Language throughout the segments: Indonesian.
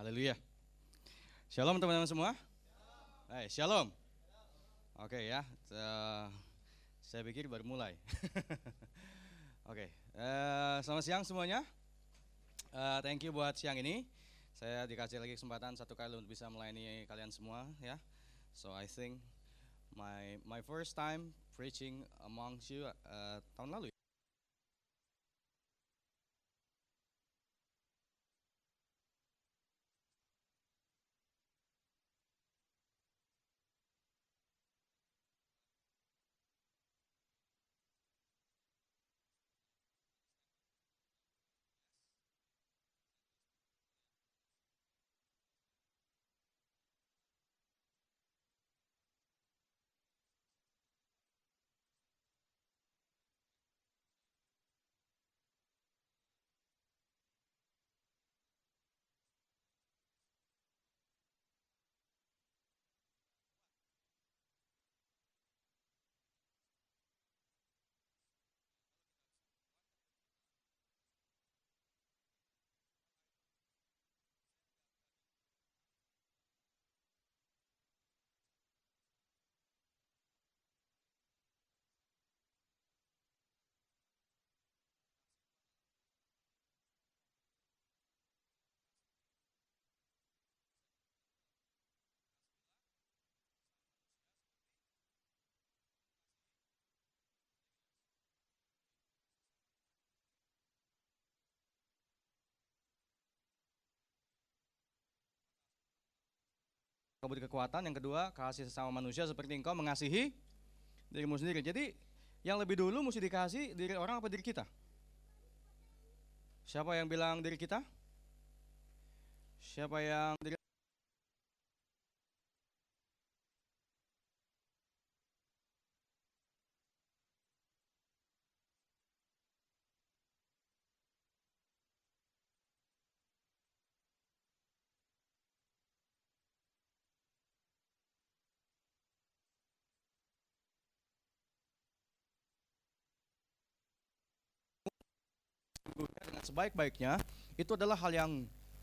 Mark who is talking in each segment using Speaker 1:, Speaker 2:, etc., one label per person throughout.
Speaker 1: Haleluya. Shalom teman-teman semua. Hai, shalom. Oke ya, eh, saya pikir baru mulai. Oke, eh, selamat siang semuanya. Eh, thank you buat siang ini. Saya dikasih lagi kesempatan satu kali untuk bisa melayani kalian semua ya. So I think my my first time preaching amongst you eh, tahun lalu. Beri kekuatan, yang kedua kasih sesama manusia seperti engkau mengasihi dirimu sendiri. Jadi yang lebih dulu mesti dikasih diri orang apa diri kita? Siapa yang bilang diri kita? Siapa yang diri dengan sebaik-baiknya itu adalah hal yang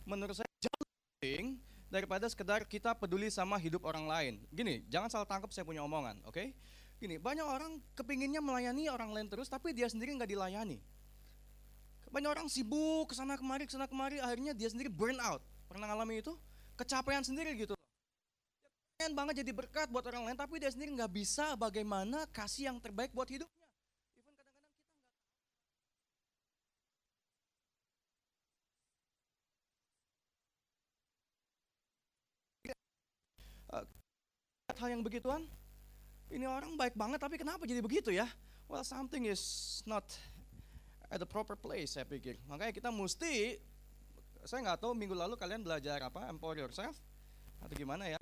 Speaker 1: menurut saya jauh penting daripada sekedar kita peduli sama hidup orang lain. Gini, jangan salah tangkap saya punya omongan, oke? Gini, banyak orang kepinginnya melayani orang lain terus, tapi dia sendiri nggak dilayani. Banyak orang sibuk ke sana kemari, ke sana kemari, akhirnya dia sendiri burn out. Pernah ngalami itu? Kecapean sendiri gitu pengen banget jadi berkat buat orang lain, tapi dia sendiri nggak bisa bagaimana kasih yang terbaik buat hidupnya. Even kadang-kadang kita nggak lihat hal yang begituan? Ini orang baik banget tapi kenapa jadi begitu ya? Well something is not at the proper place saya pikir. Makanya kita mesti saya nggak tahu minggu lalu kalian belajar apa empower yourself atau gimana ya?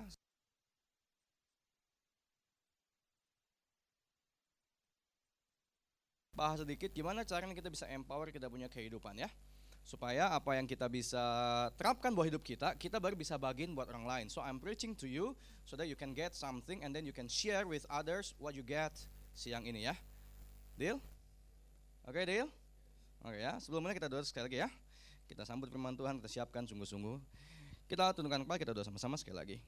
Speaker 1: Bahas sedikit gimana caranya kita bisa empower kita punya kehidupan ya supaya apa yang kita bisa terapkan buat hidup kita, kita baru bisa bagiin buat orang lain. So I'm preaching to you so that you can get something and then you can share with others what you get siang ini ya. Deal? Oke, deal? Oke ya, sebelumnya kita doa sekali lagi ya. Kita sambut firman Tuhan, kita siapkan sungguh-sungguh. Kita tundukkan kepala, kita doa sama-sama sekali lagi.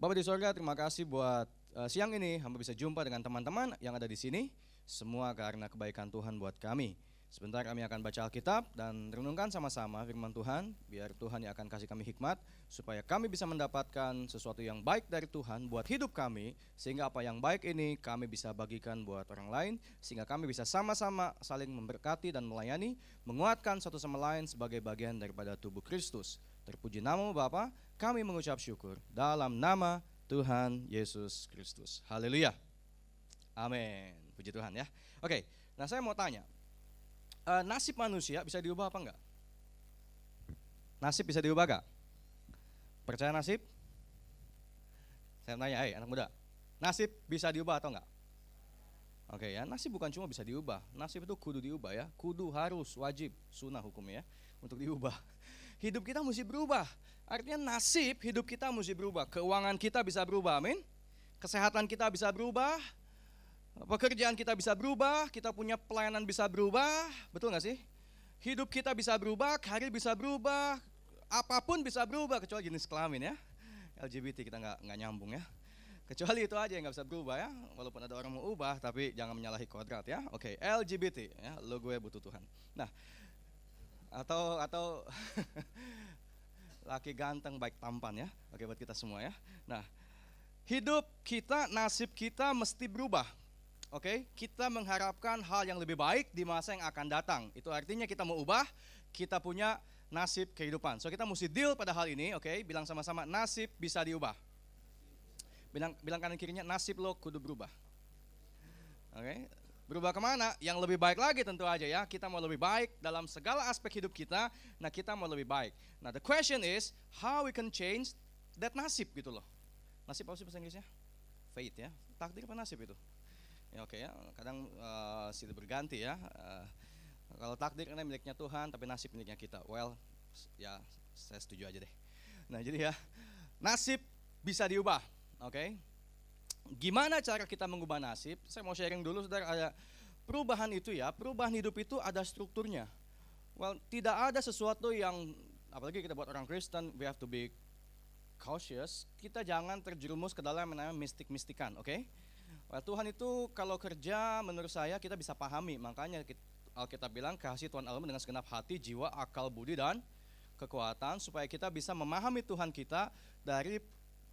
Speaker 1: Bapak di sorga, terima kasih buat eh, siang ini hamba bisa jumpa dengan teman-teman yang ada di sini. Semua karena kebaikan Tuhan buat kami. Sebentar kami akan baca Alkitab dan renungkan sama-sama firman Tuhan, biar Tuhan yang akan kasih kami hikmat, supaya kami bisa mendapatkan sesuatu yang baik dari Tuhan buat hidup kami, sehingga apa yang baik ini kami bisa bagikan buat orang lain, sehingga kami bisa sama-sama saling memberkati dan melayani, menguatkan satu sama lain sebagai bagian daripada tubuh Kristus. Terpuji nama Bapa, kami mengucap syukur dalam nama Tuhan Yesus Kristus. Haleluya. Amin. Puji Tuhan ya. Oke, nah saya mau tanya, Eh, nasib manusia bisa diubah apa enggak? Nasib bisa diubah enggak? Percaya nasib? Saya tanya, hei anak muda, nasib bisa diubah atau enggak? Oke ya, nasib bukan cuma bisa diubah, nasib itu kudu diubah ya, kudu harus wajib sunnah hukumnya ya untuk diubah. Hidup kita mesti berubah, artinya nasib hidup kita mesti berubah, keuangan kita bisa berubah, amin. Kesehatan kita bisa berubah, Pekerjaan kita bisa berubah, kita punya pelayanan bisa berubah, betul nggak sih? Hidup kita bisa berubah, karir bisa berubah, apa pun bisa berubah kecuali jenis kelamin ya. LGBT kita nggak nggak nyambung ya. Kecuali itu aja yang nggak bisa berubah ya. Walaupun ada orang mau ubah, tapi jangan menyalahi kodrat ya. Oke, LGBT ya. Lo gue butuh Tuhan. Nah, atau atau laki ganteng baik tampan ya. Oke buat kita semua ya. Nah, hidup kita, nasib kita mesti berubah. Oke, kita mengharapkan hal yang lebih baik di masa yang akan datang. Itu artinya kita mau ubah, kita punya nasib kehidupan. So kita mesti deal pada hal ini, oke? Bilang sama-sama nasib bisa diubah. Bilang bilang kanan kirinya nasib lo kudu berubah. Oke, berubah ke mana? Yang lebih baik lagi tentu aja ya. Kita mau lebih baik dalam segala aspek hidup kita. Nah kita mau lebih baik. Nah the question is how we can change that nasib gitu loh. Nasib apa sih bahasa Inggrisnya? Fate ya. Takdir apa nasib itu? Ya oke ya. Kadang uh, silih berganti ya. Uh, kalau takdir kan miliknya Tuhan, tapi nasib miliknya kita. Well, ya saya setuju aja deh. Nah jadi ya nasib bisa diubah. Oke. Okay? Gimana cara kita mengubah nasib? Saya mau sharing dulu saudara ada perubahan itu ya, perubahan hidup itu ada strukturnya. Well, tidak ada sesuatu yang apalagi kita buat orang Kristen, we have to be cautious. Kita jangan terjerumus ke dalam yang namanya mistik-mistikan, oke? Okay? Well, Tuhan itu kalau kerja menurut saya kita bisa pahami, makanya Alkitab bilang kasih Tuhan Allah dengan segenap hati, jiwa, akal, budi dan kekuatan supaya kita bisa memahami Tuhan kita dari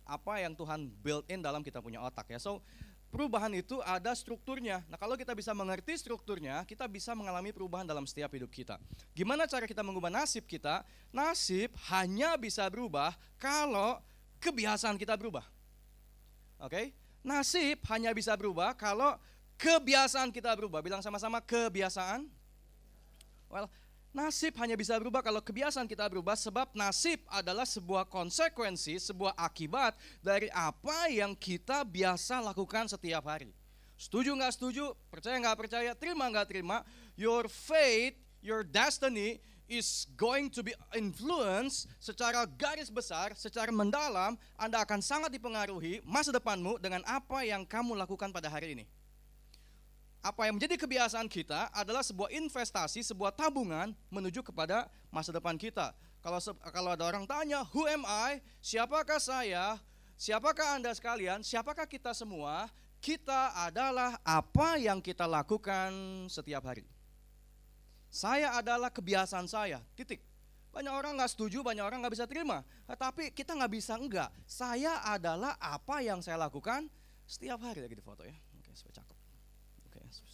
Speaker 1: apa yang Tuhan build in dalam kita punya otak ya. So perubahan itu ada strukturnya. Nah kalau kita bisa mengerti strukturnya, kita bisa mengalami perubahan dalam setiap hidup kita. Gimana cara kita mengubah nasib kita? Nasib hanya bisa berubah kalau kebiasaan kita berubah. Oke? Okay? Nasib hanya bisa berubah kalau kebiasaan kita berubah. Bilang sama-sama kebiasaan. Well, Nasib hanya bisa berubah kalau kebiasaan kita berubah sebab nasib adalah sebuah konsekuensi, sebuah akibat dari apa yang kita biasa lakukan setiap hari. Setuju nggak setuju, percaya nggak percaya, terima nggak terima, your faith, your destiny is going to be influenced secara garis besar, secara mendalam, Anda akan sangat dipengaruhi masa depanmu dengan apa yang kamu lakukan pada hari ini apa yang menjadi kebiasaan kita adalah sebuah investasi, sebuah tabungan menuju kepada masa depan kita. Kalau kalau ada orang tanya, who am I? Siapakah saya? Siapakah Anda sekalian? Siapakah kita semua? Kita adalah apa yang kita lakukan setiap hari. Saya adalah kebiasaan saya, titik. Banyak orang nggak setuju, banyak orang nggak bisa terima. Tapi kita nggak bisa enggak. Saya adalah apa yang saya lakukan setiap hari lagi di foto ya. Oke, supaya cakep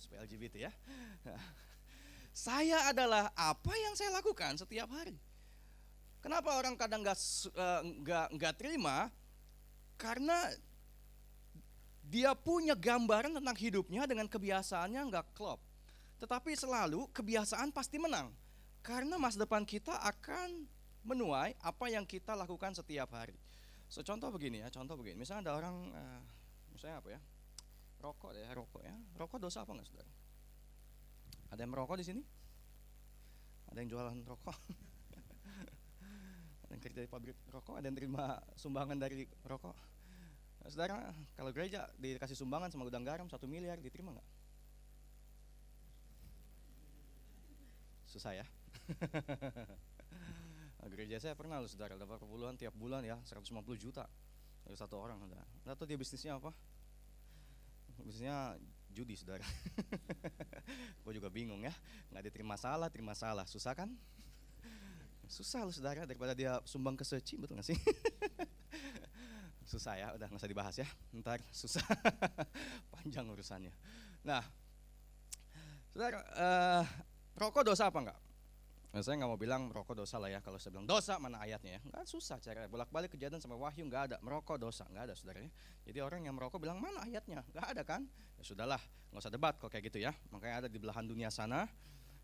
Speaker 1: supaya LGBT ya. Saya adalah apa yang saya lakukan setiap hari. Kenapa orang kadang nggak eh, nggak nggak terima? Karena dia punya gambaran tentang hidupnya dengan kebiasaannya nggak klop. Tetapi selalu kebiasaan pasti menang. Karena masa depan kita akan menuai apa yang kita lakukan setiap hari. So, contoh begini ya, contoh begini. Misalnya ada orang, uh, misalnya apa ya, Rokok ya, rokok ya. Rokok dosa apa enggak, Saudara? Ada yang merokok di sini? Ada yang jualan rokok? ada yang kerja di pabrik rokok? Ada yang terima sumbangan dari rokok? Nah, saudara, kalau gereja dikasih sumbangan sama gudang garam satu miliar, diterima nggak? Susah ya. nah, gereja saya pernah loh saudara dapat puluhan tiap bulan ya 150 juta dari satu orang. Nggak tahu dia bisnisnya apa? Biasanya judi saudara. Gue juga bingung ya, nggak diterima salah, terima salah, susah kan? Susah loh saudara daripada dia sumbang ke seci, betul nggak sih? susah ya, udah nggak usah dibahas ya. Ntar susah, panjang urusannya. Nah, saudara, uh, rokok dosa apa enggak? Nah, saya nggak mau bilang merokok dosa lah ya. Kalau saya bilang dosa mana ayatnya ya? Nggak susah cara bolak-balik kejadian sama wahyu nggak ada. Merokok dosa nggak ada saudara ya. Jadi orang yang merokok bilang mana ayatnya? Nggak ada kan? Ya sudahlah, nggak usah debat kok kayak gitu ya. Makanya ada di belahan dunia sana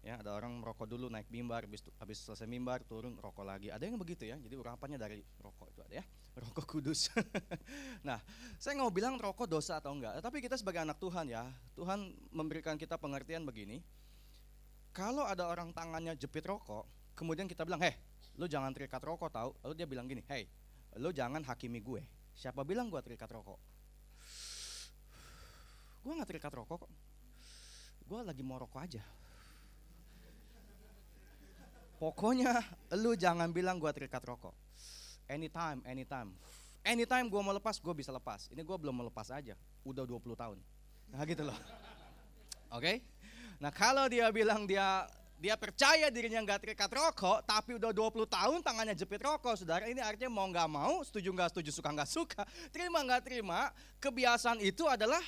Speaker 1: ya ada orang merokok dulu naik mimbar habis, habis selesai mimbar turun rokok lagi ada yang begitu ya jadi urapannya dari rokok itu ada ya rokok kudus nah saya nggak mau bilang rokok dosa atau enggak tapi kita sebagai anak Tuhan ya Tuhan memberikan kita pengertian begini kalau ada orang tangannya jepit rokok, kemudian kita bilang, heh, lu jangan terikat rokok tahu. Lalu dia bilang gini, hei, lu jangan hakimi gue. Siapa bilang gue terikat rokok? Gue nggak terikat rokok kok. Gue lagi mau rokok aja. Pokoknya lu jangan bilang gua terikat rokok. Anytime, anytime. Anytime gua mau lepas, gua bisa lepas. Ini gua belum melepas aja. Udah 20 tahun. Nah gitu loh. Oke? Nah kalau dia bilang dia dia percaya dirinya nggak terikat rokok, tapi udah 20 tahun tangannya jepit rokok, saudara. Ini artinya mau nggak mau, setuju nggak setuju, suka nggak suka, terima nggak terima, kebiasaan itu adalah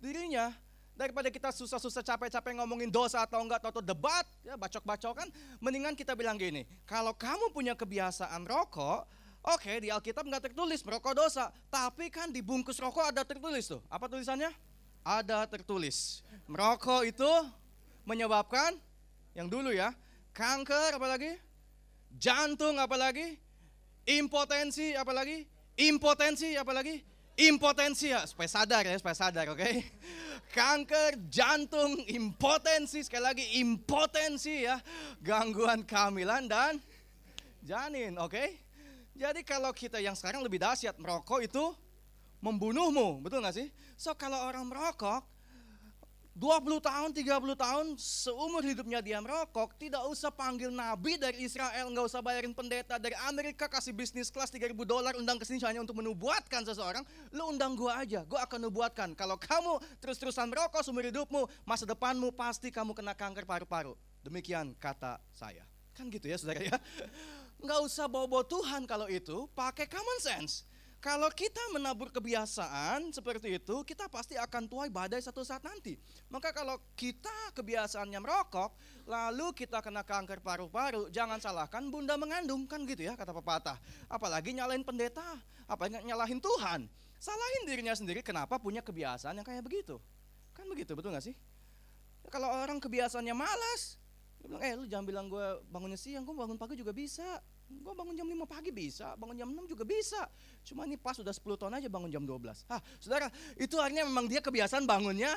Speaker 1: dirinya. Daripada kita susah-susah capek-capek ngomongin dosa atau enggak, atau debat, ya bacok-bacok kan, mendingan kita bilang gini, kalau kamu punya kebiasaan rokok, oke okay, di Alkitab nggak tertulis merokok dosa, tapi kan di bungkus rokok ada tertulis tuh. Apa tulisannya? Ada tertulis. Merokok itu menyebabkan yang dulu ya, kanker apalagi, jantung apalagi, impotensi apalagi, impotensi apalagi, impotensi ya, supaya sadar ya, supaya sadar, oke? Okay? Kanker, jantung, impotensi, sekali lagi impotensi ya, gangguan kehamilan dan janin, oke? Okay? Jadi kalau kita yang sekarang lebih dahsyat, merokok itu membunuhmu, betul nggak sih? So kalau orang merokok, 20 tahun, 30 tahun, seumur hidupnya dia merokok, tidak usah panggil nabi dari Israel, nggak usah bayarin pendeta dari Amerika, kasih bisnis kelas 3000 dolar, undang ke sini hanya untuk menubuatkan seseorang, lu undang gua aja, gua akan nubuatkan. Kalau kamu terus-terusan merokok seumur hidupmu, masa depanmu pasti kamu kena kanker paru-paru. Demikian kata saya. Kan gitu ya saudara ya. Nggak usah bawa-bawa Tuhan kalau itu, pakai common sense. Kalau kita menabur kebiasaan seperti itu, kita pasti akan tuai badai satu saat nanti. Maka kalau kita kebiasaannya merokok, lalu kita kena kanker paru-paru, jangan salahkan bunda mengandung, kan gitu ya kata pepatah. Apalagi nyalahin pendeta, apalagi nyalahin Tuhan. Salahin dirinya sendiri kenapa punya kebiasaan yang kayak begitu. Kan begitu, betul gak sih? Kalau orang kebiasaannya malas, dia bilang, eh lu jangan bilang gue bangunnya siang, gue bangun pagi juga bisa. Gue bangun jam 5 pagi bisa, bangun jam 6 juga bisa. Cuma ini pas udah 10 tahun aja bangun jam 12. Ah, saudara, itu artinya memang dia kebiasaan bangunnya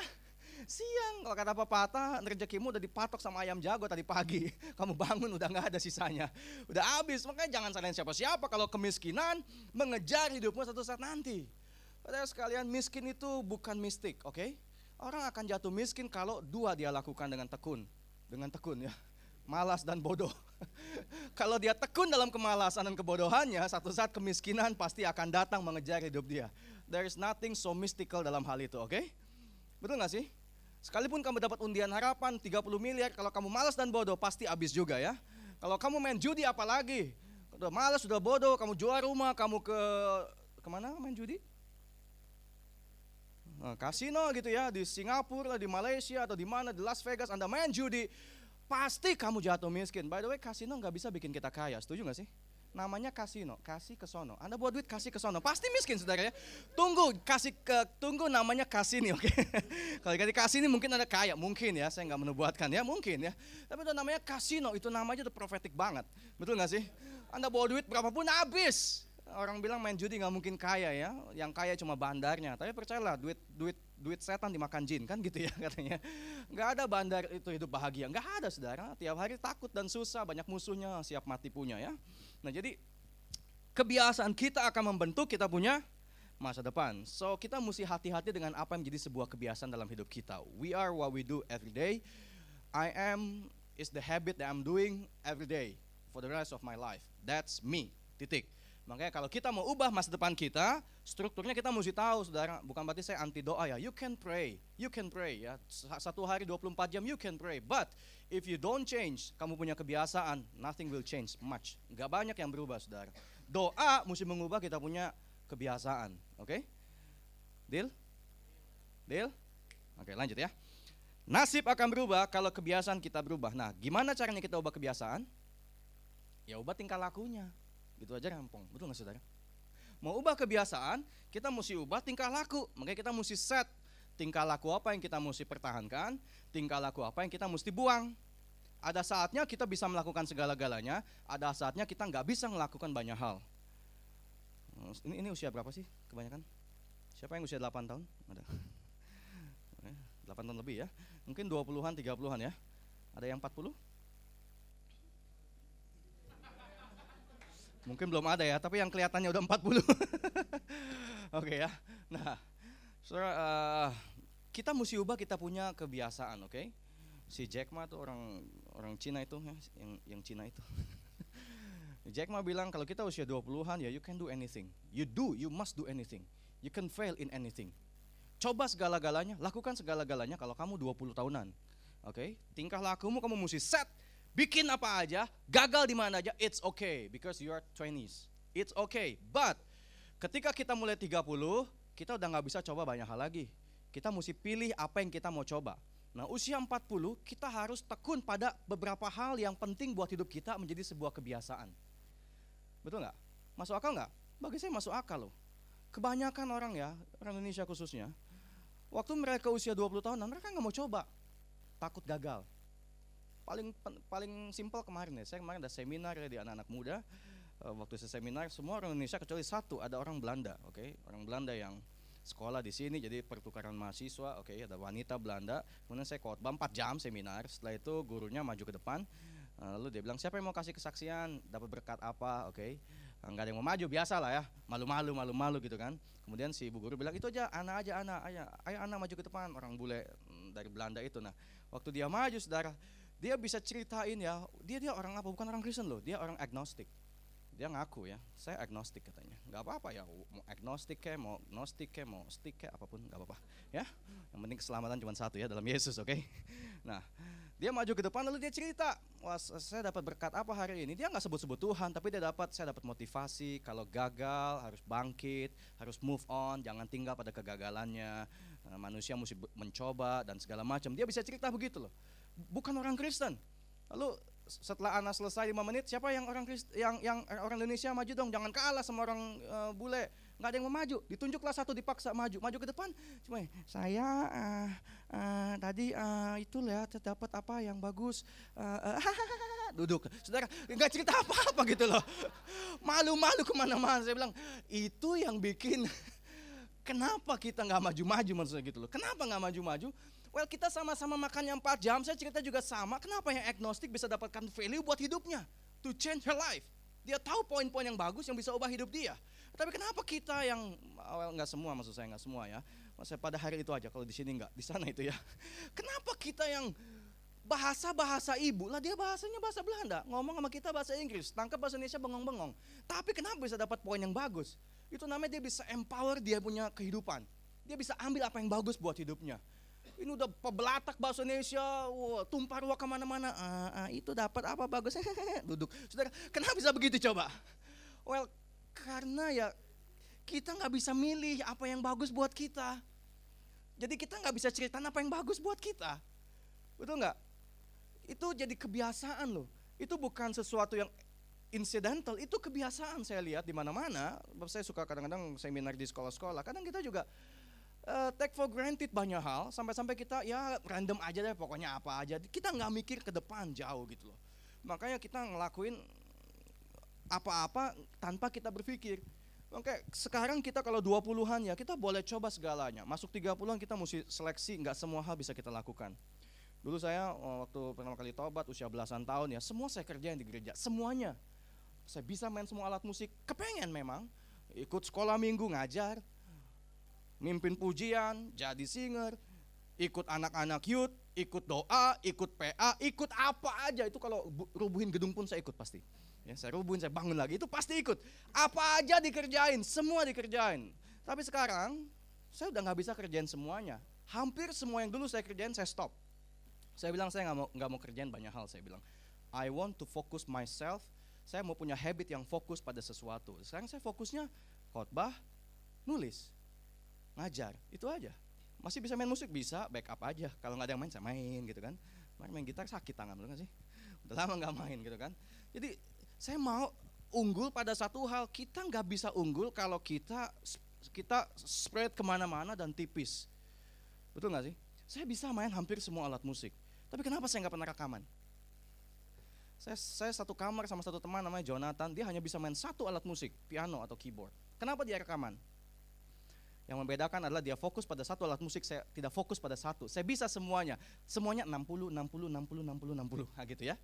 Speaker 1: siang. Kalau kata pepatah, rezekimu udah dipatok sama ayam jago tadi pagi. Kamu bangun udah nggak ada sisanya. Udah habis, makanya jangan salahin siapa-siapa kalau kemiskinan mengejar hidupmu satu saat nanti. Padahal sekalian, miskin itu bukan mistik, oke? Okay? Orang akan jatuh miskin kalau dua dia lakukan dengan tekun. Dengan tekun ya malas dan bodoh. Kalau dia tekun dalam kemalasan dan kebodohannya, satu saat kemiskinan pasti akan datang mengejar hidup dia. There is nothing so mystical dalam hal itu, oke? Okay? Betul gak sih? Sekalipun kamu dapat undian harapan 30 miliar, kalau kamu malas dan bodoh pasti habis juga ya. Kalau kamu main judi apalagi, udah malas, sudah bodoh, kamu jual rumah, kamu ke ke mana main judi? Nah, kasino gitu ya, di Singapura, di Malaysia, atau di mana, di Las Vegas, Anda main judi, pasti kamu jatuh miskin. By the way, kasino nggak bisa bikin kita kaya, setuju nggak sih? Namanya kasino, kasih ke sono. Anda buat duit kasih ke sono, pasti miskin saudara ya. Tunggu, kasih ke, tunggu namanya kasih nih, oke? Okay? Kalau kasih kasih ini mungkin ada kaya, mungkin ya. Saya nggak menubuatkan ya, mungkin ya. Tapi itu namanya kasino, itu namanya udah profetik banget, betul nggak sih? Anda bawa duit berapapun habis. Orang bilang main judi nggak mungkin kaya ya, yang kaya cuma bandarnya. Tapi percayalah, duit duit duit setan dimakan jin kan gitu ya katanya. Nggak ada bandar itu hidup bahagia, nggak ada saudara. Tiap hari takut dan susah, banyak musuhnya, siap mati punya ya. Nah jadi kebiasaan kita akan membentuk kita punya masa depan. So kita mesti hati-hati dengan apa yang menjadi sebuah kebiasaan dalam hidup kita. We are what we do every day. I am is the habit that I'm doing every day for the rest of my life. That's me. Titik. Makanya kalau kita mau ubah masa depan kita, strukturnya kita mesti tahu, saudara. Bukan berarti saya anti doa ya. You can pray, you can pray ya. Satu hari 24 jam you can pray. But if you don't change, kamu punya kebiasaan, nothing will change much. Gak banyak yang berubah, saudara. Doa mesti mengubah kita punya kebiasaan. Oke? Okay? Deal? Deal? Oke, okay, lanjut ya. Nasib akan berubah kalau kebiasaan kita berubah. Nah, gimana caranya kita ubah kebiasaan? Ya ubah tingkah lakunya. Gitu aja rampung. Betul nggak saudara? Mau ubah kebiasaan, kita mesti ubah tingkah laku. Makanya kita mesti set tingkah laku apa yang kita mesti pertahankan, tingkah laku apa yang kita mesti buang. Ada saatnya kita bisa melakukan segala-galanya, ada saatnya kita nggak bisa melakukan banyak hal. Ini, ini usia berapa sih kebanyakan? Siapa yang usia 8 tahun? Ada. 8 tahun lebih ya. Mungkin 20-an, 30-an ya. Ada yang 40? Mungkin belum ada ya, tapi yang kelihatannya udah 40. Oke ya. Nah, saudara, uh, kita mesti ubah kita punya kebiasaan, oke? Okay? si Jack Ma tuh orang orang Cina itu ya, yang yang Cina itu. Jack Ma bilang kalau kita usia 20-an ya you can do anything. You do, you must do anything. You can fail in anything. Coba segala-galanya, lakukan segala-galanya kalau kamu 20 tahunan. Oke, okay? tingkah lakumu kamu mesti set, bikin apa aja, gagal di mana aja, it's okay because you are 20s. It's okay. But ketika kita mulai 30, kita udah nggak bisa coba banyak hal lagi. Kita mesti pilih apa yang kita mau coba. Nah usia 40 kita harus tekun pada beberapa hal yang penting buat hidup kita menjadi sebuah kebiasaan. Betul nggak? Masuk akal nggak? Bagi saya masuk akal loh. Kebanyakan orang ya, orang Indonesia khususnya, waktu mereka usia 20 tahun, mereka nggak mau coba. Takut gagal. Paling paling simpel kemarin ya, saya kemarin ada seminar ya di anak-anak muda. Eh, waktu saya seminar, semua orang Indonesia kecuali satu, ada orang Belanda, oke? Okay? Orang Belanda yang sekolah di sini jadi pertukaran mahasiswa oke okay, ada wanita Belanda kemudian saya khotbah 4 jam seminar setelah itu gurunya maju ke depan eh, lalu dia bilang siapa yang mau kasih kesaksian dapat berkat apa oke okay. nggak ada yang mau maju biasa lah ya malu-malu malu-malu gitu kan kemudian si ibu guru bilang itu aja anak aja anak ayo ayo anak maju ke depan orang bule mm, dari Belanda itu nah waktu dia maju saudara dia bisa ceritain ya dia dia orang apa? Bukan orang Kristen loh dia orang agnostik. Dia ngaku ya saya agnostik katanya. Nggak apa-apa ya mau agnostik kayak mau gnostik kayak mau stick kayak apa pun nggak apa-apa. Ya yang penting keselamatan cuma satu ya dalam Yesus oke? Okay? nah dia maju ke depan lalu dia cerita wah saya dapat berkat apa hari ini? Dia nggak sebut-sebut Tuhan tapi dia dapat saya dapat motivasi kalau gagal harus bangkit harus move on jangan tinggal pada kegagalannya nah, manusia mesti mencoba dan segala macam. Dia bisa cerita begitu loh bukan orang Kristen. Lalu setelah anak selesai lima menit siapa yang orang Christ, yang yang orang Indonesia maju dong? Jangan kalah sama orang uh, bule. Nggak ada yang mau maju. Ditunjuklah satu dipaksa maju. Maju ke depan. Cuma saya uh, uh, tadi uh, itu lihat dapat apa yang bagus. Uh, uh, duduk. Saudara nggak cerita apa apa gitu loh. Malu-malu ke mana-mana. Saya bilang itu yang bikin kenapa kita nggak maju-maju? Maksudnya gitu loh. Kenapa nggak maju-maju Well kita sama-sama makan yang 4 jam, saya cerita juga sama. Kenapa yang agnostik bisa dapatkan value buat hidupnya? To change her life. Dia tahu poin-poin yang bagus yang bisa ubah hidup dia. Tapi kenapa kita yang, well nggak semua maksud saya nggak semua ya. Maksudnya pada hari itu aja, kalau di sini nggak, di sana itu ya. Kenapa kita yang bahasa-bahasa ibu lah dia bahasanya bahasa Belanda ngomong sama kita bahasa Inggris tangkap bahasa Indonesia bengong-bengong tapi kenapa bisa dapat poin yang bagus itu namanya dia bisa empower dia punya kehidupan dia bisa ambil apa yang bagus buat hidupnya ini udah pebelatak bahasa Indonesia, wah, tumpah ruah ke mana-mana. Ah, ah, itu dapat apa bagus? Duduk. Saudara, kenapa bisa begitu coba? Well, karena ya kita nggak bisa milih apa yang bagus buat kita. Jadi kita nggak bisa cerita apa yang bagus buat kita. Betul nggak? Itu jadi kebiasaan loh. Itu bukan sesuatu yang incidental, itu kebiasaan saya lihat di mana-mana. Saya suka kadang-kadang seminar di sekolah-sekolah. Kadang kita juga uh, take for granted banyak hal sampai-sampai kita ya random aja deh pokoknya apa aja kita nggak mikir ke depan jauh gitu loh makanya kita ngelakuin apa-apa tanpa kita berpikir Oke, sekarang kita kalau 20-an ya kita boleh coba segalanya. Masuk 30-an kita mesti seleksi, nggak semua hal bisa kita lakukan. Dulu saya oh, waktu pertama kali tobat usia belasan tahun ya, semua saya kerjain di gereja, semuanya. Saya bisa main semua alat musik, kepengen memang. Ikut sekolah minggu ngajar, mimpin pujian, jadi singer, ikut anak-anak youth, ikut doa, ikut PA, ikut apa aja itu kalau rubuhin gedung pun saya ikut pasti. Ya, saya rubuhin, saya bangun lagi itu pasti ikut. Apa aja dikerjain, semua dikerjain. Tapi sekarang saya udah nggak bisa kerjain semuanya. Hampir semua yang dulu saya kerjain saya stop. Saya bilang saya nggak mau nggak mau kerjain banyak hal. Saya bilang I want to focus myself. Saya mau punya habit yang fokus pada sesuatu. Sekarang saya fokusnya khotbah, nulis ngajar. Itu aja. Masih bisa main musik? Bisa. Backup aja. Kalau nggak ada yang main saya main gitu kan. Main, main gitar sakit tangan betul sih? Udah lama nggak main gitu kan. Jadi saya mau unggul pada satu hal. Kita nggak bisa unggul kalau kita kita spread ke mana-mana dan tipis. Betul nggak sih? Saya bisa main hampir semua alat musik. Tapi kenapa saya nggak pernah rekaman? Saya, saya satu kamar sama satu teman namanya Jonathan. Dia hanya bisa main satu alat musik piano atau keyboard. Kenapa dia rekaman yang membedakan adalah dia fokus pada satu alat musik, saya tidak fokus pada satu. Saya bisa semuanya. Semuanya 60, 60, 60, 60, 60. Nah, gitu ya.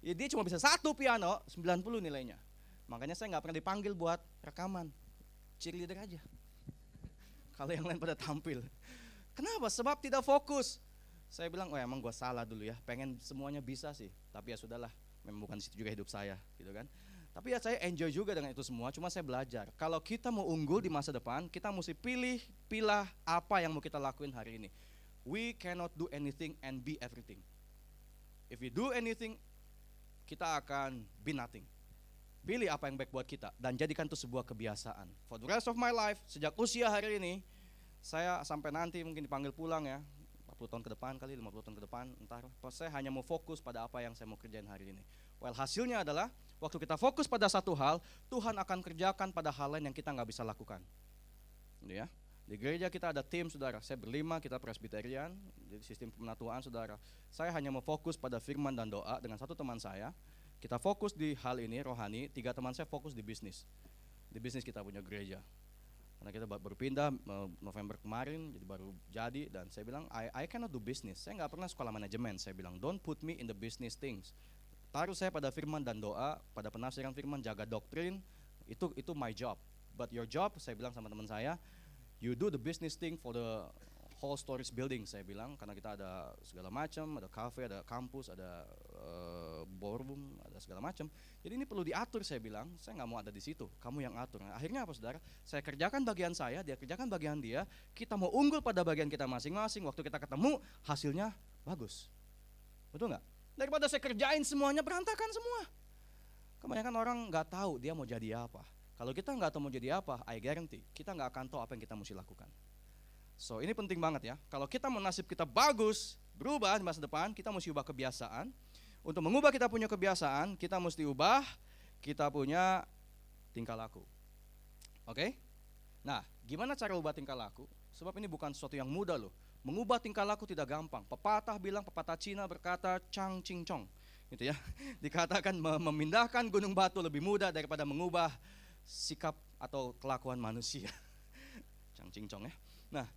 Speaker 1: ya. Dia cuma bisa satu piano, 90 nilainya. Makanya saya nggak pernah dipanggil buat rekaman. Cheerleader aja. Kalau yang lain pada tampil. Kenapa? Sebab tidak fokus. Saya bilang, oh emang gue salah dulu ya, pengen semuanya bisa sih. Tapi ya sudahlah, memang bukan situ juga hidup saya, gitu kan. Tapi ya saya enjoy juga dengan itu semua, cuma saya belajar. Kalau kita mau unggul di masa depan, kita mesti pilih, pilah apa yang mau kita lakuin hari ini. We cannot do anything and be everything. If we do anything, kita akan be nothing. Pilih apa yang baik buat kita dan jadikan itu sebuah kebiasaan. For the rest of my life, sejak usia hari ini, saya sampai nanti mungkin dipanggil pulang ya, 40 tahun ke depan kali, 50 tahun ke depan, entar. Saya hanya mau fokus pada apa yang saya mau kerjain hari ini. Well, hasilnya adalah waktu kita fokus pada satu hal, Tuhan akan kerjakan pada hal lain yang kita nggak bisa lakukan. Gitu ya. Di gereja kita ada tim, saudara. Saya berlima, kita presbyterian, jadi sistem pemenatuan, saudara. Saya hanya mau fokus pada firman dan doa dengan satu teman saya. Kita fokus di hal ini, rohani. Tiga teman saya fokus di bisnis. Di bisnis kita punya gereja. Karena kita baru pindah eh, November kemarin, jadi baru jadi. Dan saya bilang, I, I cannot do business. Saya nggak pernah sekolah manajemen. Saya bilang, don't put me in the business things taruh saya pada firman dan doa, pada penafsiran firman, jaga doktrin, itu itu my job. But your job, saya bilang sama teman saya, you do the business thing for the whole storage building, saya bilang, karena kita ada segala macam, ada cafe, ada kampus, ada uh, ballroom, ada segala macam. Jadi ini perlu diatur, saya bilang, saya nggak mau ada di situ, kamu yang atur. Nah, akhirnya apa saudara? Saya kerjakan bagian saya, dia kerjakan bagian dia, kita mau unggul pada bagian kita masing-masing, waktu kita ketemu, hasilnya bagus. Betul nggak? Daripada saya kerjain semuanya berantakan semua. Kebanyakan orang nggak tahu dia mau jadi apa. Kalau kita nggak tahu mau jadi apa, I guarantee kita nggak akan tahu apa yang kita mesti lakukan. So ini penting banget ya. Kalau kita mau nasib kita bagus, berubah di masa depan, kita mesti ubah kebiasaan. Untuk mengubah kita punya kebiasaan, kita mesti ubah kita punya tingkah laku. Oke? Okay? Nah, gimana cara ubah tingkah laku? Sebab ini bukan sesuatu yang mudah loh. Mengubah tingkah laku tidak gampang. Pepatah bilang, pepatah Cina berkata chang ching chong. Gitu ya. Dikatakan memindahkan gunung batu lebih mudah daripada mengubah sikap atau kelakuan manusia. chang ching chong ya. Nah,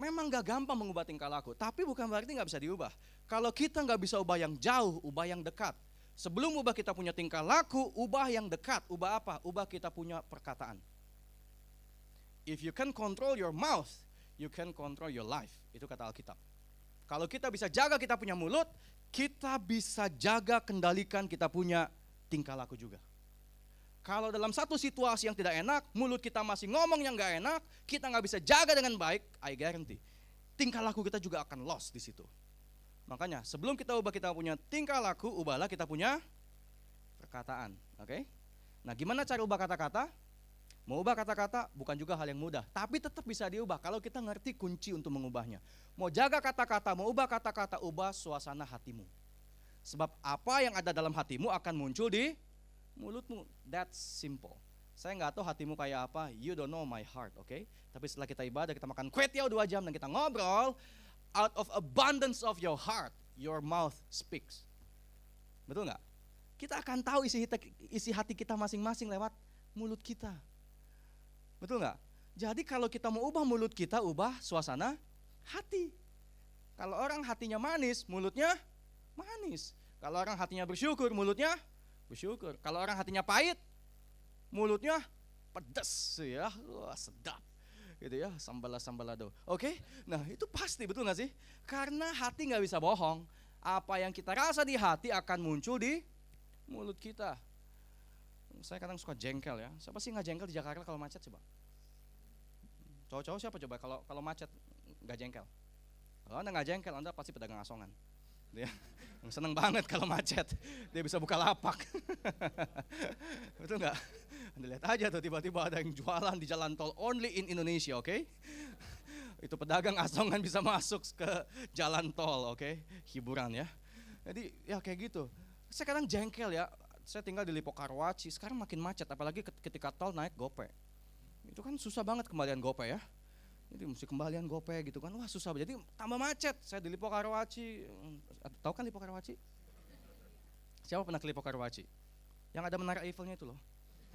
Speaker 1: memang gak gampang mengubah tingkah laku, tapi bukan berarti nggak bisa diubah. Kalau kita nggak bisa ubah yang jauh, ubah yang dekat. Sebelum ubah kita punya tingkah laku, ubah yang dekat. Ubah apa? Ubah kita punya perkataan. If you can control your mouth, you can control your life. Itu kata Alkitab. Kalau kita bisa jaga kita punya mulut, kita bisa jaga kendalikan kita punya tingkah laku juga. Kalau dalam satu situasi yang tidak enak, mulut kita masih ngomong yang nggak enak, kita nggak bisa jaga dengan baik, I guarantee, tingkah laku kita juga akan lost di situ. Makanya sebelum kita ubah kita punya tingkah laku, ubahlah kita punya perkataan, oke? Okay? Nah, gimana cara ubah kata-kata? Mau ubah kata-kata bukan juga hal yang mudah, tapi tetap bisa diubah kalau kita ngerti kunci untuk mengubahnya. Mau jaga kata-kata, mau ubah kata-kata, ubah suasana hatimu. Sebab apa yang ada dalam hatimu akan muncul di mulutmu. That's simple. Saya nggak tahu hatimu kayak apa, you don't know my heart, oke? Okay? Tapi setelah kita ibadah, kita makan kue tiaw dua jam dan kita ngobrol, out of abundance of your heart, your mouth speaks. Betul nggak? Kita akan tahu isi hati kita masing-masing lewat mulut kita. Betul nggak? Jadi kalau kita mau ubah mulut kita, ubah suasana hati. Kalau orang hatinya manis, mulutnya manis. Kalau orang hatinya bersyukur, mulutnya bersyukur. Kalau orang hatinya pahit, mulutnya pedas ya, Wah, sedap. Gitu ya, sambala sambalado. Oke? Nah, itu pasti betul nggak sih? Karena hati nggak bisa bohong. Apa yang kita rasa di hati akan muncul di mulut kita saya kadang suka jengkel ya. Siapa sih nggak jengkel di Jakarta kalau macet coba? Cowok-cowok siapa coba kalau kalau macet nggak jengkel? Kalau anda nggak jengkel, anda pasti pedagang asongan. Dia seneng banget kalau macet, dia bisa buka lapak. Betul nggak? Anda lihat aja tuh tiba-tiba ada yang jualan di jalan tol only in Indonesia, oke? Okay? Itu pedagang asongan bisa masuk ke jalan tol, oke? Okay? Hiburan ya. Jadi ya kayak gitu. Saya kadang jengkel ya, saya tinggal di Lipo Karwaci, sekarang makin macet, apalagi ketika tol naik gope. Itu kan susah banget kembalian gope ya. Jadi mesti kembalian gope gitu kan, wah susah. Jadi tambah macet. Saya di Lipo Karwaci, tahu kan Lipo Karwaci? Siapa pernah ke Lipo Karwaci? Yang ada menara Eiffelnya itu loh.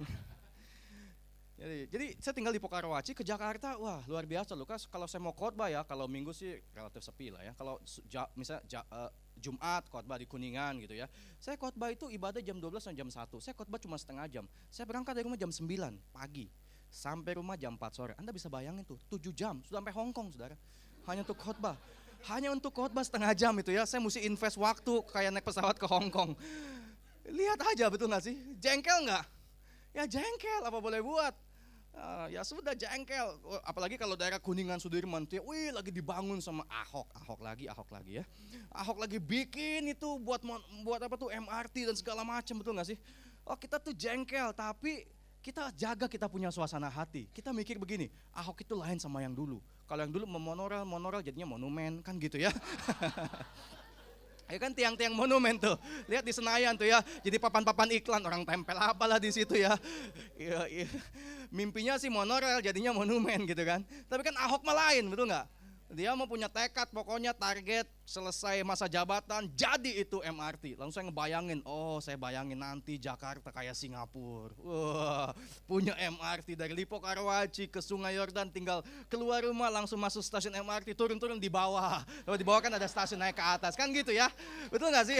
Speaker 1: jadi, jadi saya tinggal di Pokarwaci ke Jakarta, wah luar biasa loh. Kalau saya mau khotbah ya, kalau minggu sih relatif sepi lah ya. Kalau ja, misalnya ja, uh, Jumat khotbah di Kuningan gitu ya. Saya khotbah itu ibadah jam 12 sampai jam 1. Saya khotbah cuma setengah jam. Saya berangkat dari rumah jam 9 pagi sampai rumah jam 4 sore. Anda bisa bayangin tuh, 7 jam sudah sampai Hong Kong Saudara. Hanya untuk khotbah. Hanya untuk khotbah setengah jam itu ya, saya mesti invest waktu kayak naik pesawat ke Hong Kong. Lihat aja betul nggak sih? Jengkel nggak? Ya jengkel, apa boleh buat? Uh, ya sudah jengkel, oh, apalagi kalau daerah Kuningan Sudirman tuh, wih lagi dibangun sama Ahok, Ahok lagi, Ahok lagi ya. Ahok lagi bikin itu buat buat apa tuh MRT dan segala macam betul nggak sih? Oh kita tuh jengkel, tapi kita jaga kita punya suasana hati. Kita mikir begini, Ahok itu lain sama yang dulu. Kalau yang dulu memonoral, monoral jadinya monumen kan gitu ya. Ya kan tiang-tiang monumen tuh. Lihat di Senayan tuh ya. Jadi papan-papan iklan orang tempel apalah di situ ya. ya, ya. Mimpinya sih monorail jadinya monumen gitu kan. Tapi kan Ahok malah lain betul nggak? Dia mau punya tekad, pokoknya target selesai masa jabatan, jadi itu MRT. Langsung saya ngebayangin, oh saya bayangin nanti Jakarta kayak Singapura. Wah, punya MRT dari Lipo Karawaci ke Sungai Yordan, tinggal keluar rumah langsung masuk stasiun MRT, turun-turun di bawah. Kalau di bawah kan ada stasiun naik ke atas, kan gitu ya? Betul nggak sih?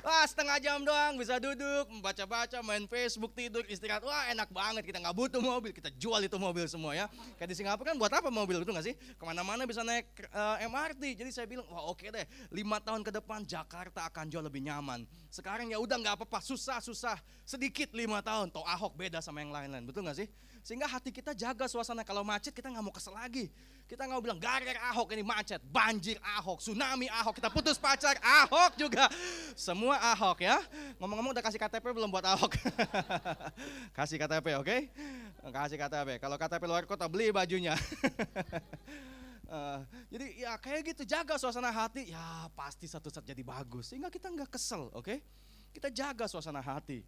Speaker 1: Wah setengah jam doang bisa duduk, membaca-baca, main Facebook, tidur, istirahat. Wah enak banget, kita nggak butuh mobil, kita jual itu mobil semua ya. Kayak di Singapura kan buat apa mobil? betul nggak sih? Ke mana-mana bisa naik uh, eh, MRT. Jadi saya bilang, wah oke deh, lima tahun ke depan Jakarta akan jauh lebih nyaman. Sekarang ya udah nggak apa-apa, susah-susah, sedikit lima tahun. Toh Ahok beda sama yang lain-lain, betul nggak sih? Sehingga hati kita jaga suasana. Kalau macet kita nggak mau kesel lagi. Kita nggak bilang gara-gara Ahok ini macet, banjir Ahok, tsunami Ahok, kita putus pacar Ahok juga. Semua Ahok ya. Ngomong-ngomong udah kasih KTP belum buat Ahok? kasih KTP oke? Okay? Kasih KTP. Kalau KTP luar kota beli bajunya. Uh, jadi ya kayak gitu jaga suasana hati. Ya pasti satu saat jadi bagus sehingga kita nggak kesel oke? Okay? kita jaga suasana hati.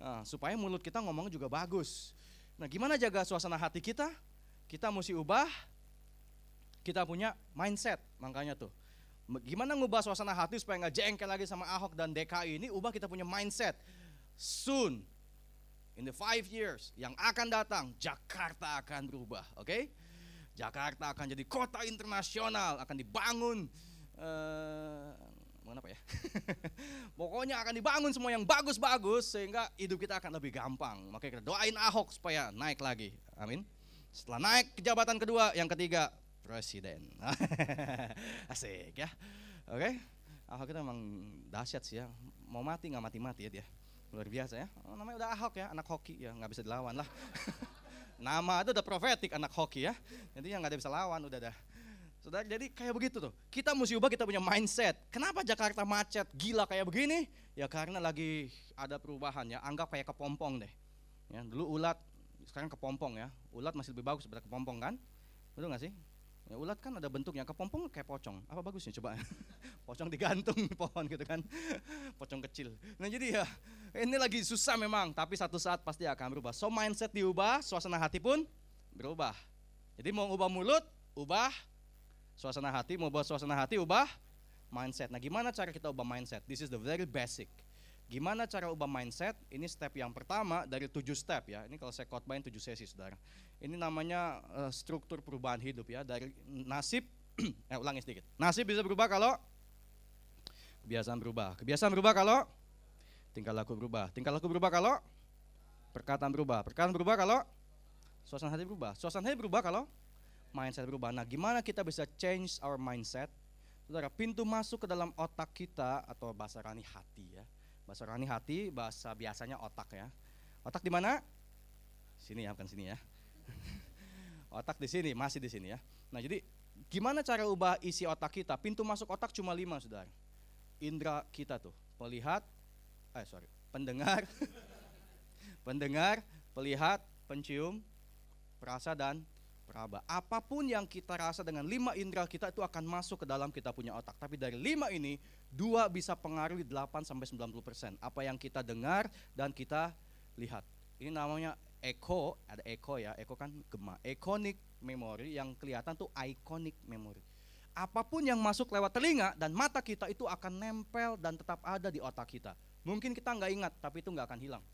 Speaker 1: Uh, supaya mulut kita ngomong juga bagus. Nah gimana jaga suasana hati kita? Kita mesti ubah kita punya mindset makanya tuh. Gimana ngubah suasana hati supaya nggak jengkel lagi sama Ahok dan DKI ini? Ubah kita punya mindset. Soon in the five years yang akan datang Jakarta akan berubah oke? okay? Jakarta akan jadi kota internasional akan dibangun uh, apa ya pokoknya akan dibangun semua yang bagus-bagus sehingga hidup kita akan lebih gampang makanya kita doain Ahok supaya naik lagi amin setelah naik ke jabatan kedua yang ketiga presiden. Asik ya. Oke. Okay? Ahok itu emang dahsyat sih ya. Mau mati nggak mati-mati ya dia. Luar biasa ya. Oh, namanya udah Ahok ya, anak hoki ya, nggak bisa dilawan lah. Nama itu udah profetik anak hoki ya. Jadi yang nggak ada bisa lawan udah dah. Saudara, jadi kayak begitu tuh. Kita mesti ubah kita punya mindset. Kenapa Jakarta macet gila kayak begini? Ya karena lagi ada perubahan ya. Anggap kayak kepompong deh. Ya, dulu ulat, sekarang kepompong ya. Ulat masih lebih bagus daripada kepompong kan? Betul nggak sih? Ya, ulat kan ada bentuknya, kepompong kayak pocong. Apa bagusnya coba? pocong digantung di pohon gitu kan. pocong kecil. Nah jadi ya ini lagi susah memang, tapi satu saat pasti akan berubah. So mindset diubah, suasana hati pun berubah. Jadi mau ubah mulut, ubah suasana hati, mau ubah suasana hati, ubah mindset. Nah gimana cara kita ubah mindset? This is the very basic. Gimana cara ubah mindset? Ini step yang pertama dari tujuh step ya. Ini kalau saya khotbahin tujuh sesi saudara. Ini namanya uh, struktur perubahan hidup ya. Dari nasib, eh ulangi sedikit. Nasib bisa berubah kalau kebiasaan berubah. Kebiasaan berubah kalau tingkah laku berubah. Tingkah laku berubah kalau perkataan berubah. Perkataan berubah kalau suasana hati berubah. Suasana hati berubah kalau mindset berubah. Nah gimana kita bisa change our mindset? Saudara, pintu masuk ke dalam otak kita atau bahasa rani hati ya Bahasa rohani hati, bahasa biasanya otak ya. Otak di mana? Sini ya, bukan sini ya. otak di sini, masih di sini ya. Nah jadi gimana cara ubah isi otak kita? Pintu masuk otak cuma lima, saudara. Indra kita tuh, pelihat, eh sorry, pendengar, pendengar, pelihat, pencium, perasa dan peraba. Apa pun yang kita rasa dengan lima indera kita itu akan masuk ke dalam kita punya otak. Tapi dari lima ini dua bisa pengaruhi 8 sampai 90 persen apa yang kita dengar dan kita lihat. Ini namanya echo, ada echo ya, echo kan gema. Iconic memory yang kelihatan tuh iconic memory. Apa pun yang masuk lewat telinga dan mata kita itu akan nempel dan tetap ada di otak kita. Mungkin kita nggak ingat, tapi itu nggak akan hilang.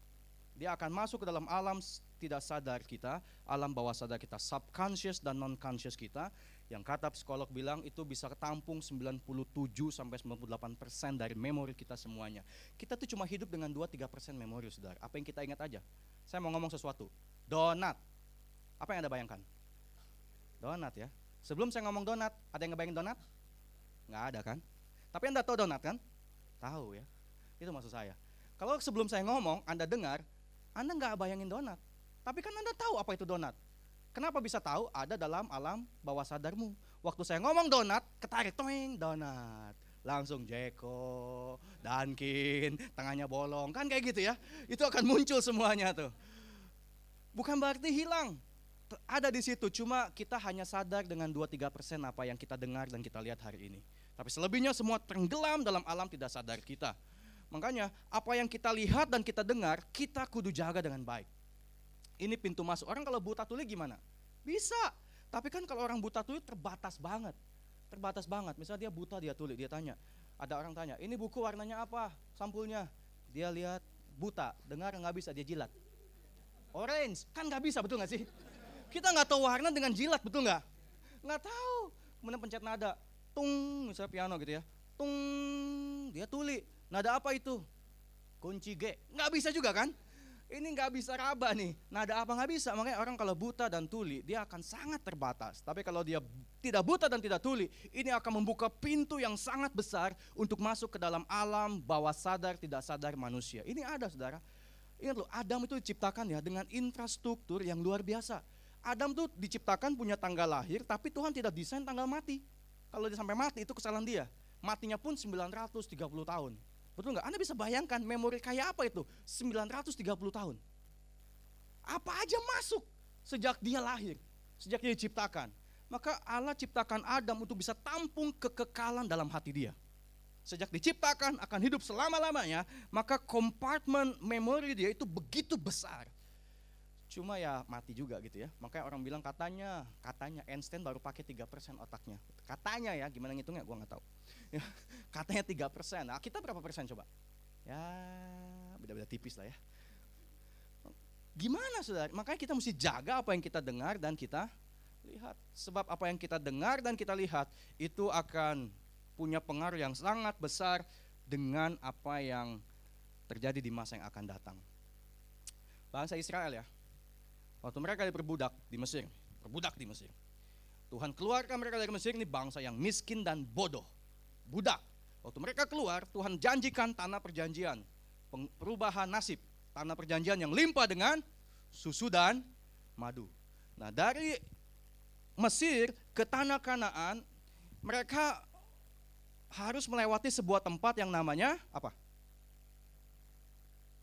Speaker 1: Dia akan masuk ke dalam alam tidak sadar kita, alam bawah sadar kita, subconscious dan non-conscious kita, yang kata psikolog bilang itu bisa ketampung 97 sampai 98 persen dari memori kita semuanya. Kita tuh cuma hidup dengan 2-3 persen memori, saudara. Apa yang kita ingat aja? Saya mau ngomong sesuatu. Donat. Apa yang anda bayangkan? Donat ya. Sebelum saya ngomong donat, ada yang ngebayangin donat? Nggak ada kan? Tapi Anda tahu donat kan? Tahu ya. Itu maksud saya. Kalau sebelum saya ngomong, Anda dengar, Anda nggak bayangin donat. Tapi kan Anda tahu apa itu donat. Kenapa bisa tahu? Ada dalam alam bawah sadarmu. Waktu saya ngomong donat, ketarik toeng donat. Langsung Jeko, Dunkin, tangannya bolong, kan kayak gitu ya. Itu akan muncul semuanya tuh. Bukan berarti hilang, ada di situ, cuma kita hanya sadar dengan 2-3 persen apa yang kita dengar dan kita lihat hari ini. Tapi selebihnya semua tenggelam dalam alam tidak sadar kita. Makanya apa yang kita lihat dan kita dengar, kita kudu jaga dengan baik. Ini pintu masuk. Orang kalau buta tuli gimana? Bisa. Tapi kan kalau orang buta tuli terbatas banget. Terbatas banget. Misalnya dia buta, dia tuli, dia tanya. Ada orang tanya, ini buku warnanya apa? Sampulnya. Dia lihat buta, dengar nggak bisa, dia jilat. Orange, kan nggak bisa, betul nggak sih? Kita nggak tahu warna dengan jilat, betul nggak? Nggak tahu. Kemudian pencet nada, tung, misalnya piano gitu ya, tung, dia tuli. Nada apa itu? Kunci G. Nggak bisa juga kan? Ini nggak bisa raba nih. Nada apa nggak bisa? Makanya orang kalau buta dan tuli, dia akan sangat terbatas. Tapi kalau dia tidak buta dan tidak tuli, ini akan membuka pintu yang sangat besar untuk masuk ke dalam alam bawah sadar tidak sadar manusia. Ini ada saudara. Ingat loh, Adam itu diciptakan ya dengan infrastruktur yang luar biasa Adam tuh diciptakan punya tanggal lahir, tapi Tuhan tidak desain tanggal mati. Kalau dia sampai mati itu kesalahan dia. Matinya pun 930 tahun. Betul nggak? Anda bisa bayangkan memori kayak apa itu? 930 tahun. Apa aja masuk sejak dia lahir, sejak dia diciptakan. Maka Allah ciptakan Adam untuk bisa tampung kekekalan dalam hati dia. Sejak diciptakan akan hidup selama-lamanya, maka kompartemen memori dia itu begitu besar Cuma ya mati juga gitu ya. Makanya orang bilang katanya, katanya Einstein baru pakai 3% otaknya. Katanya ya, gimana ngitungnya gua nggak tahu. Ya, katanya 3%. Nah, kita berapa persen coba? Ya, beda-beda tipis lah ya. Gimana Saudara? Makanya kita mesti jaga apa yang kita dengar dan kita lihat. Sebab apa yang kita dengar dan kita lihat itu akan punya pengaruh yang sangat besar dengan apa yang terjadi di masa yang akan datang. Bangsa Israel ya, Waktu mereka diperbudak di Mesir, perbudak di Mesir. Tuhan keluarkan mereka dari Mesir ini bangsa yang miskin dan bodoh. Budak. Waktu mereka keluar, Tuhan janjikan tanah perjanjian. Perubahan nasib. Tanah perjanjian yang limpah dengan susu dan madu. Nah dari Mesir ke tanah Kanaan, mereka harus melewati sebuah tempat yang namanya apa?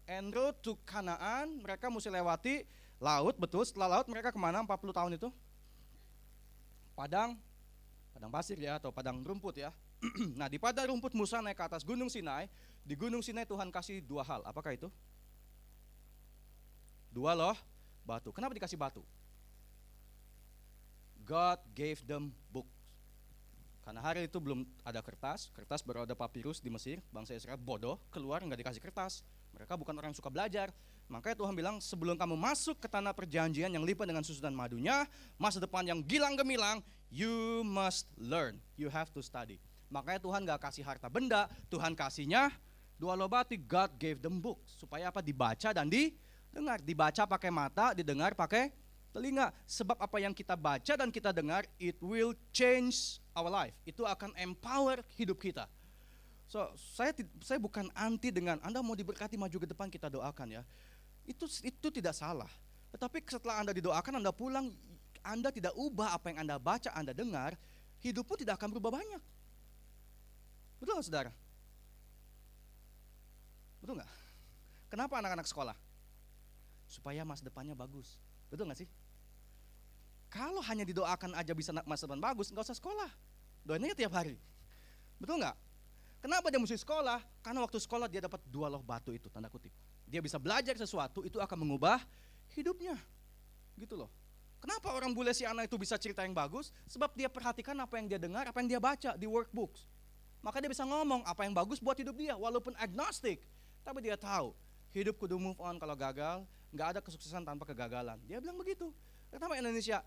Speaker 1: En to Kanaan, mereka mesti lewati Laut, betul. Setelah laut mereka ke mana 40 tahun itu? Padang, padang pasir ya atau padang rumput ya. nah di padang rumput Musa naik ke atas gunung Sinai. Di gunung Sinai Tuhan kasih dua hal. Apakah itu? Dua loh, batu. Kenapa dikasih batu? God gave them book. Karena hari itu belum ada kertas, kertas baru ada papirus di Mesir, bangsa Israel bodoh, keluar nggak dikasih kertas. Mereka bukan orang yang suka belajar, Makanya Tuhan bilang sebelum kamu masuk ke tanah perjanjian yang lipat dengan susu dan madunya, masa depan yang gilang gemilang, you must learn, you have to study. Makanya Tuhan gak kasih harta benda, Tuhan kasihnya dua lobati, God gave them book. Supaya apa? Dibaca dan didengar. Dibaca pakai mata, didengar pakai telinga. Sebab apa yang kita baca dan kita dengar, it will change our life. Itu akan empower hidup kita. So, saya saya bukan anti dengan Anda mau diberkati maju ke depan kita doakan ya. Itu itu tidak salah. Tetapi setelah Anda didoakan, Anda pulang, Anda tidak ubah apa yang Anda baca, Anda dengar, hidupmu tidak akan berubah banyak. Betul nggak saudara? Betul nggak? Kenapa anak-anak sekolah? Supaya masa depannya bagus. Betul nggak sih? Kalau hanya didoakan aja bisa masa depan bagus, nggak usah sekolah. Doanya tiap hari. Betul nggak? Kenapa dia mesti sekolah? Karena waktu sekolah dia dapat dua loh batu itu, tanda kutip dia bisa belajar sesuatu, itu akan mengubah hidupnya. Gitu loh. Kenapa orang bule si anak itu bisa cerita yang bagus? Sebab dia perhatikan apa yang dia dengar, apa yang dia baca di workbooks. Maka dia bisa ngomong apa yang bagus buat hidup dia, walaupun agnostik. Tapi dia tahu, hidup kudu move on kalau gagal, nggak ada kesuksesan tanpa kegagalan. Dia bilang begitu. Kenapa Indonesia?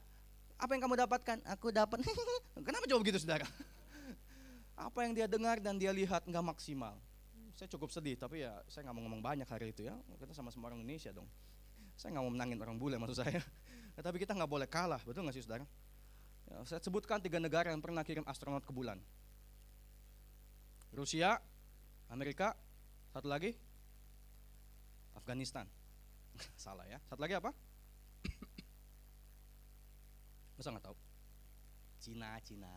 Speaker 1: Apa yang kamu dapatkan? Aku dapat. Kenapa jawab begitu saudara? Apa yang dia dengar dan dia lihat nggak maksimal saya cukup sedih tapi ya saya nggak mau ngomong banyak hari itu ya kita sama-sama orang Indonesia dong saya nggak mau menangin orang bule maksud saya ya, tapi kita nggak boleh kalah betul nggak sih saudara Ya, saya sebutkan tiga negara yang pernah kirim astronot ke bulan. Rusia, Amerika, satu lagi Afghanistan. Salah ya. Satu lagi apa? Masa nggak tahu? Cina, Cina.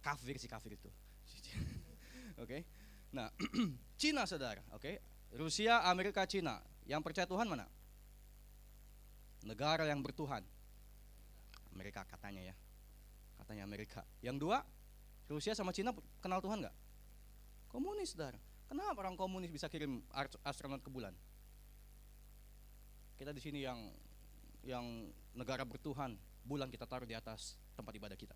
Speaker 1: Kafir si kafir itu. Oke. Nah, Cina saudara, oke. Rusia, Amerika, Cina. Yang percaya Tuhan mana? Negara yang bertuhan. Amerika katanya ya. Katanya Amerika. Yang dua, Rusia sama Cina kenal Tuhan nggak? Komunis, saudara. Kenapa orang komunis bisa kirim astronot ke bulan? Kita di sini yang yang negara bertuhan, bulan kita taruh di atas tempat ibadah kita.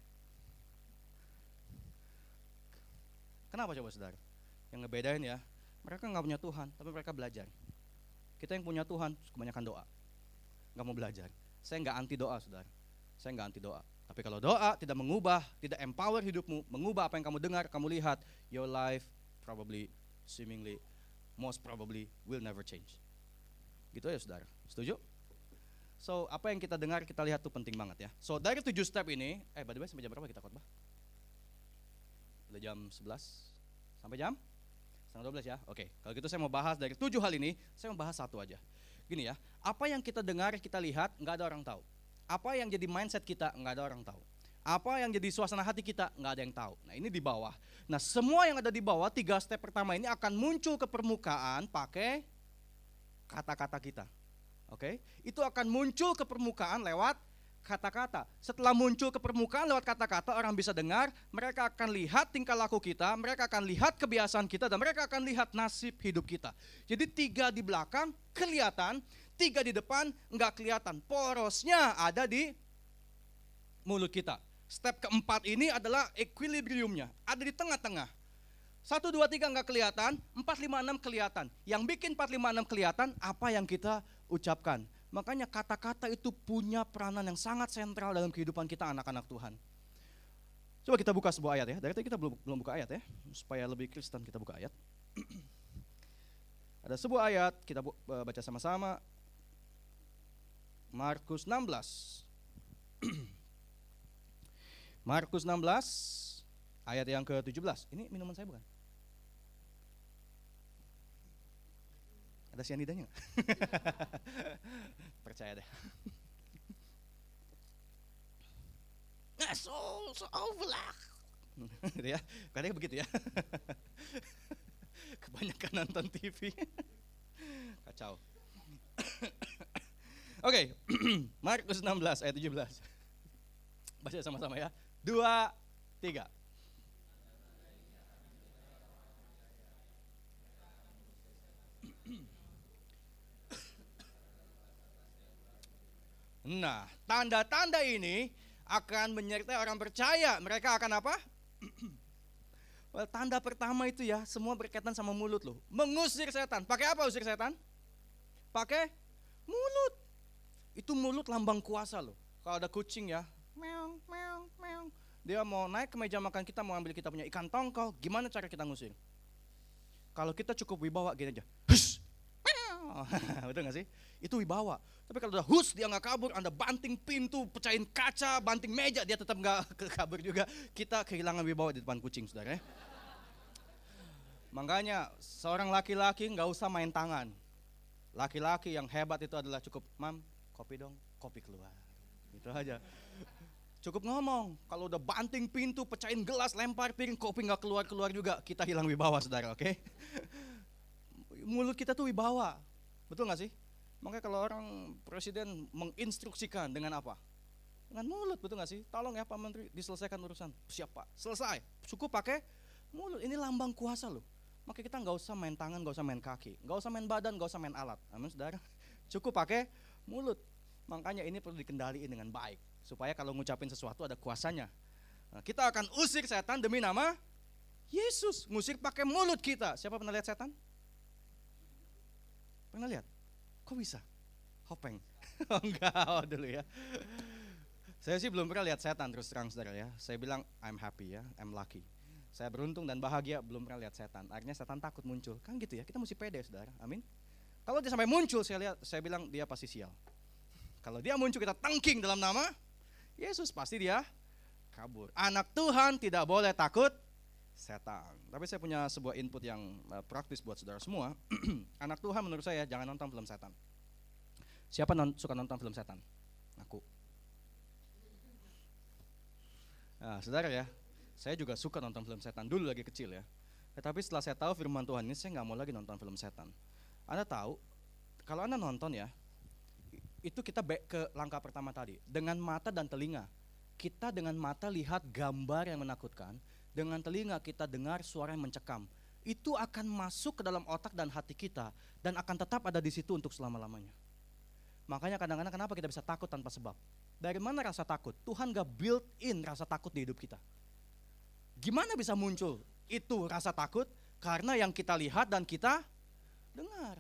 Speaker 1: Kenapa coba saudara? Yang ngebedain ya, mereka nggak punya Tuhan, tapi mereka belajar. Kita yang punya Tuhan, kebanyakan doa, nggak mau belajar. Saya nggak anti doa, saudara. Saya nggak anti doa. Tapi kalau doa tidak mengubah, tidak empower hidupmu, mengubah apa yang kamu dengar, kamu lihat, your life probably, seemingly, most probably will never change. Gitu ya saudara. Setuju? So, apa yang kita dengar, kita lihat tuh penting banget ya. So, dari tujuh step ini, eh by the way sampai jam berapa kita khotbah? Udah jam 11? Sampai jam? Setengah 12 ya? Oke, kalau gitu saya mau bahas dari tujuh hal ini, saya mau bahas satu aja. Gini ya, apa yang kita dengar, kita lihat, nggak ada orang tahu. Apa yang jadi mindset kita, nggak ada orang tahu. Apa yang jadi suasana hati kita, nggak ada yang tahu. Nah ini di bawah. Nah semua yang ada di bawah, tiga step pertama ini akan muncul ke permukaan pakai kata-kata kita. Oke, itu akan muncul ke permukaan lewat kata-kata. Setelah muncul ke permukaan lewat kata-kata, orang bisa dengar, mereka akan lihat tingkah laku kita, mereka akan lihat kebiasaan kita, dan mereka akan lihat nasib hidup kita. Jadi tiga di belakang kelihatan, tiga di depan nggak kelihatan. Porosnya ada di mulut kita. Step keempat ini adalah equilibriumnya, ada di tengah-tengah. Satu, dua, tiga nggak kelihatan, empat, lima, enam kelihatan. Yang bikin empat, lima, enam kelihatan, apa yang kita ucapkan. Makanya kata-kata itu punya peranan yang sangat sentral dalam kehidupan kita anak-anak Tuhan. Coba kita buka sebuah ayat ya. Dari tadi kita belum belum buka ayat ya, supaya lebih Kristen kita buka ayat. Ada sebuah ayat kita baca sama-sama Markus 16. Markus 16 ayat yang ke-17. Ini minuman saya bukan? Ada sianidanya nggak? Percaya deh. Nah, so, so overlah. ya, kadang begitu ya. Kebanyakan nonton TV. Kacau. Oke, okay. Markus 16 ayat 17. Baca sama-sama ya. Dua, tiga. Nah, tanda-tanda ini akan menyertai orang percaya. Mereka akan apa? well, tanda pertama itu ya, semua berkaitan sama mulut loh. Mengusir setan. Pakai apa usir setan? Pakai mulut. Itu mulut lambang kuasa loh. Kalau ada kucing ya, meong, meong, meong. Dia mau naik ke meja makan kita, mau ambil kita punya ikan tongkol, gimana cara kita ngusir? Kalau kita cukup wibawa gini aja, Hush! betul gak sih? Itu wibawa. Tapi kalau udah hus dia nggak kabur, anda banting pintu, pecahin kaca, banting meja, dia tetap nggak kabur juga. Kita kehilangan wibawa di depan kucing, saudara. Ya. Makanya seorang laki-laki nggak usah main tangan. Laki-laki yang hebat itu adalah cukup, mam, kopi dong, kopi keluar. Itu aja. Cukup ngomong, kalau udah banting pintu, pecahin gelas, lempar piring, kopi nggak keluar-keluar juga, kita hilang wibawa saudara, oke? Okay? Mulut kita tuh wibawa, betul nggak sih? Makanya kalau orang presiden menginstruksikan dengan apa? Dengan mulut, betul nggak sih? Tolong ya Pak Menteri, diselesaikan urusan. Siap Pak, selesai. Cukup pakai mulut, ini lambang kuasa loh. Makanya kita nggak usah main tangan, nggak usah main kaki, nggak usah main badan, nggak usah main alat. Amin saudara. Cukup pakai mulut. Makanya ini perlu dikendalikan dengan baik supaya kalau ngucapin sesuatu ada kuasanya. Nah, kita akan usir setan demi nama Yesus. Ngusir pakai mulut kita. Siapa pernah lihat setan? Pernah lihat? Kok bisa? Hopeng. oh, enggak, oh, dulu ya. Saya sih belum pernah lihat setan terus terang saudara ya. Saya bilang I'm happy ya, I'm lucky. Saya beruntung dan bahagia belum pernah lihat setan. Akhirnya setan takut muncul. Kan gitu ya, kita mesti pede saudara. Amin. Kalau dia sampai muncul saya lihat, saya bilang dia pasti sial. Kalau dia muncul kita tangking dalam nama Yesus, pasti dia kabur. Anak Tuhan tidak boleh takut setan. Tapi saya punya sebuah input yang uh, praktis buat saudara semua. Anak Tuhan menurut saya jangan nonton film setan. Siapa non suka nonton film setan? Aku. Nah, saudara ya, saya juga suka nonton film setan dulu lagi kecil ya. Tetapi setelah saya tahu firman Tuhan ini, saya nggak mau lagi nonton film setan. Anda tahu, kalau Anda nonton ya, itu kita back ke langkah pertama tadi. Dengan mata dan telinga. Kita dengan mata lihat gambar yang menakutkan, dengan telinga kita dengar suara yang mencekam. Itu akan masuk ke dalam otak dan hati kita dan akan tetap ada di situ untuk selama-lamanya. Makanya kadang-kadang kenapa kita bisa takut tanpa sebab? Dari mana rasa takut? Tuhan gak build in rasa takut di hidup kita. Gimana bisa muncul itu rasa takut? Karena yang kita lihat dan kita dengar.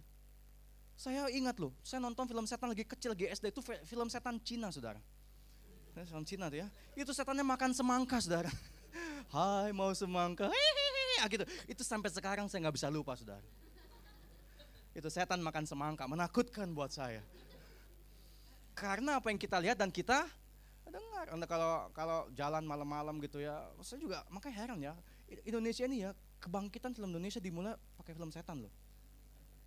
Speaker 1: Saya ingat loh, saya nonton film setan lagi kecil, lagi SD itu film setan Cina, saudara. Film Cina tuh ya. Itu setannya makan semangka, saudara. Hai mau semangka, hehehe, gitu. Itu sampai sekarang saya nggak bisa lupa, saudara. Itu setan makan semangka, menakutkan buat saya. Karena apa yang kita lihat dan kita dengar. Anda kalau kalau jalan malam-malam gitu ya, saya juga makanya heran ya. Indonesia ini ya kebangkitan film Indonesia dimulai pakai film setan loh.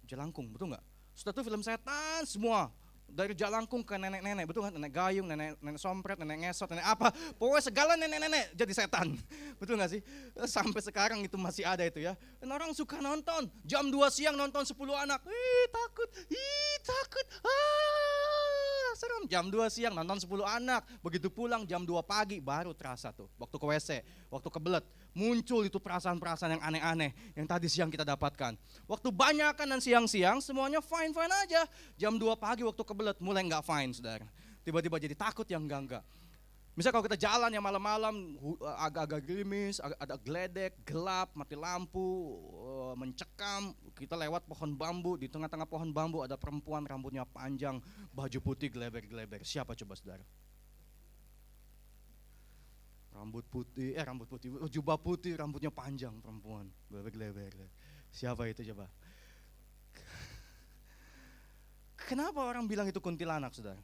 Speaker 1: Jelangkung, betul nggak? Sudah tuh film setan semua dari jalangkung ke nenek-nenek, betul kan? Nenek gayung, nenek nenek sompret, nenek ngesot, nenek apa. Pokoknya segala nenek-nenek jadi setan. Betul gak sih? Sampai sekarang itu masih ada itu ya. Dan orang suka nonton. Jam 2 siang nonton 10 anak. Ih takut, ih takut. Ah, serem. Jam 2 siang nonton 10 anak. Begitu pulang jam 2 pagi baru terasa tuh. Waktu ke WC, waktu kebelet muncul itu perasaan-perasaan yang aneh-aneh yang tadi siang kita dapatkan. Waktu banyak kan dan siang-siang semuanya fine-fine aja. Jam 2 pagi waktu kebelet mulai nggak fine saudara. Tiba-tiba jadi takut yang enggak-enggak. Misal kalau kita jalan ya malam-malam agak-agak gerimis, ada geledek, gelap, mati lampu, eh, mencekam, kita lewat pohon bambu, di tengah-tengah pohon bambu ada perempuan rambutnya panjang, baju putih geleber-geleber. Siapa coba saudara? rambut putih, eh rambut putih, oh, jubah putih, rambutnya panjang perempuan, leber-leber. Siapa itu coba? Kenapa orang bilang itu kuntilanak, saudara?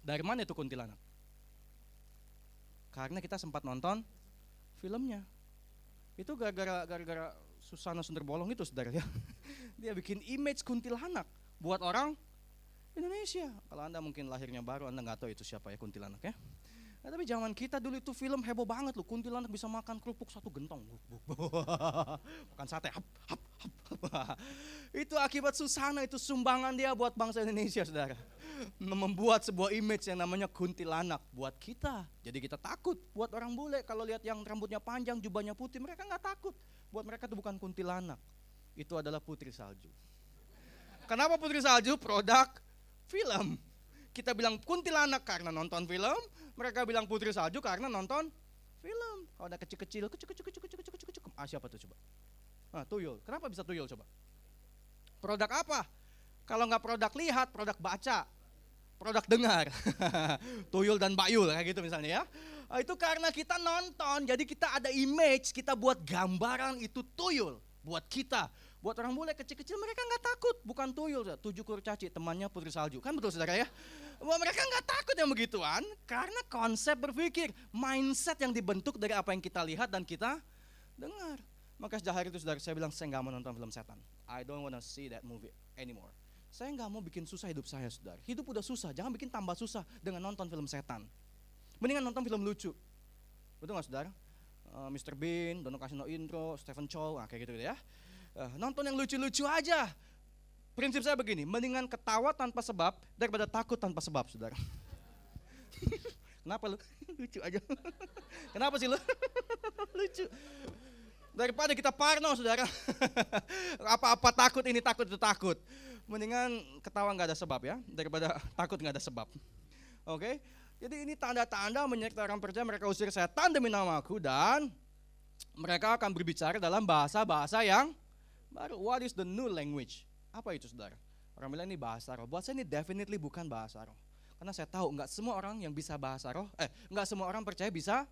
Speaker 1: Dari mana itu kuntilanak? Karena kita sempat nonton filmnya. Itu gara-gara gara-gara Susana Sunderbolong itu, saudara ya. Dia bikin image kuntilanak buat orang Indonesia. Kalau anda mungkin lahirnya baru, anda nggak tahu itu siapa ya kuntilanak ya. Nah, tapi zaman kita dulu itu film heboh banget loh. Kuntilanak bisa makan kerupuk satu gentong. makan sate. Hap, hap, hap. itu akibat Susana itu sumbangan dia buat bangsa Indonesia, saudara. Membuat sebuah image yang namanya kuntilanak buat kita. Jadi kita takut. Buat orang bule kalau lihat yang rambutnya panjang, jubahnya putih, mereka nggak takut. Buat mereka itu bukan kuntilanak. Itu adalah putri salju. Kenapa putri salju? Produk film. Kita bilang kuntilanak karena nonton film, mereka bilang putri salju karena nonton film. Kalau ada kecil-kecil, kecil-kecil, kecil-kecil, kecil-kecil, ah siapa tuh coba? Ah, tuyul. Kenapa bisa tuyul coba? Produk apa? Kalau nggak produk lihat, produk baca, produk dengar. tuyul dan bayul kayak gitu misalnya ya. Ah, itu karena kita nonton, jadi kita ada image, kita buat gambaran itu tuyul buat kita. Buat orang bule kecil-kecil mereka nggak takut, bukan tuyul, tujuh kurcaci temannya putri salju, kan betul saudara ya? Bahwa mereka nggak takut yang begituan, karena konsep berpikir, mindset yang dibentuk dari apa yang kita lihat dan kita dengar. Maka sejak hari itu saudara saya bilang saya nggak mau nonton film setan. I don't wanna see that movie anymore. Saya nggak mau bikin susah hidup saya saudara. Hidup udah susah, jangan bikin tambah susah dengan nonton film setan. Mendingan nonton film lucu. Betul nggak saudara? Uh, eh, Mr. Bean, Dono Casino Intro, Stephen Chow, nah, kayak gitu, gitu ya. Uh, nonton yang lucu-lucu aja. Prinsip saya begini, mendingan ketawa tanpa sebab daripada takut tanpa sebab, saudara. Kenapa lu? Lucu aja. Kenapa sih lu? Lucu. Daripada kita parno, saudara. Apa-apa takut ini takut itu takut. Mendingan ketawa nggak ada sebab ya, daripada takut nggak ada sebab. Oke? Jadi ini tanda-tanda menyertai orang percaya mereka usir setan demi namaku dan mereka akan berbicara dalam bahasa-bahasa yang Baru, what is the new language? Apa itu saudara? Orang bilang ini bahasa roh. Buat saya ini definitely bukan bahasa roh. Karena saya tahu nggak semua orang yang bisa bahasa roh, eh nggak semua orang percaya bisa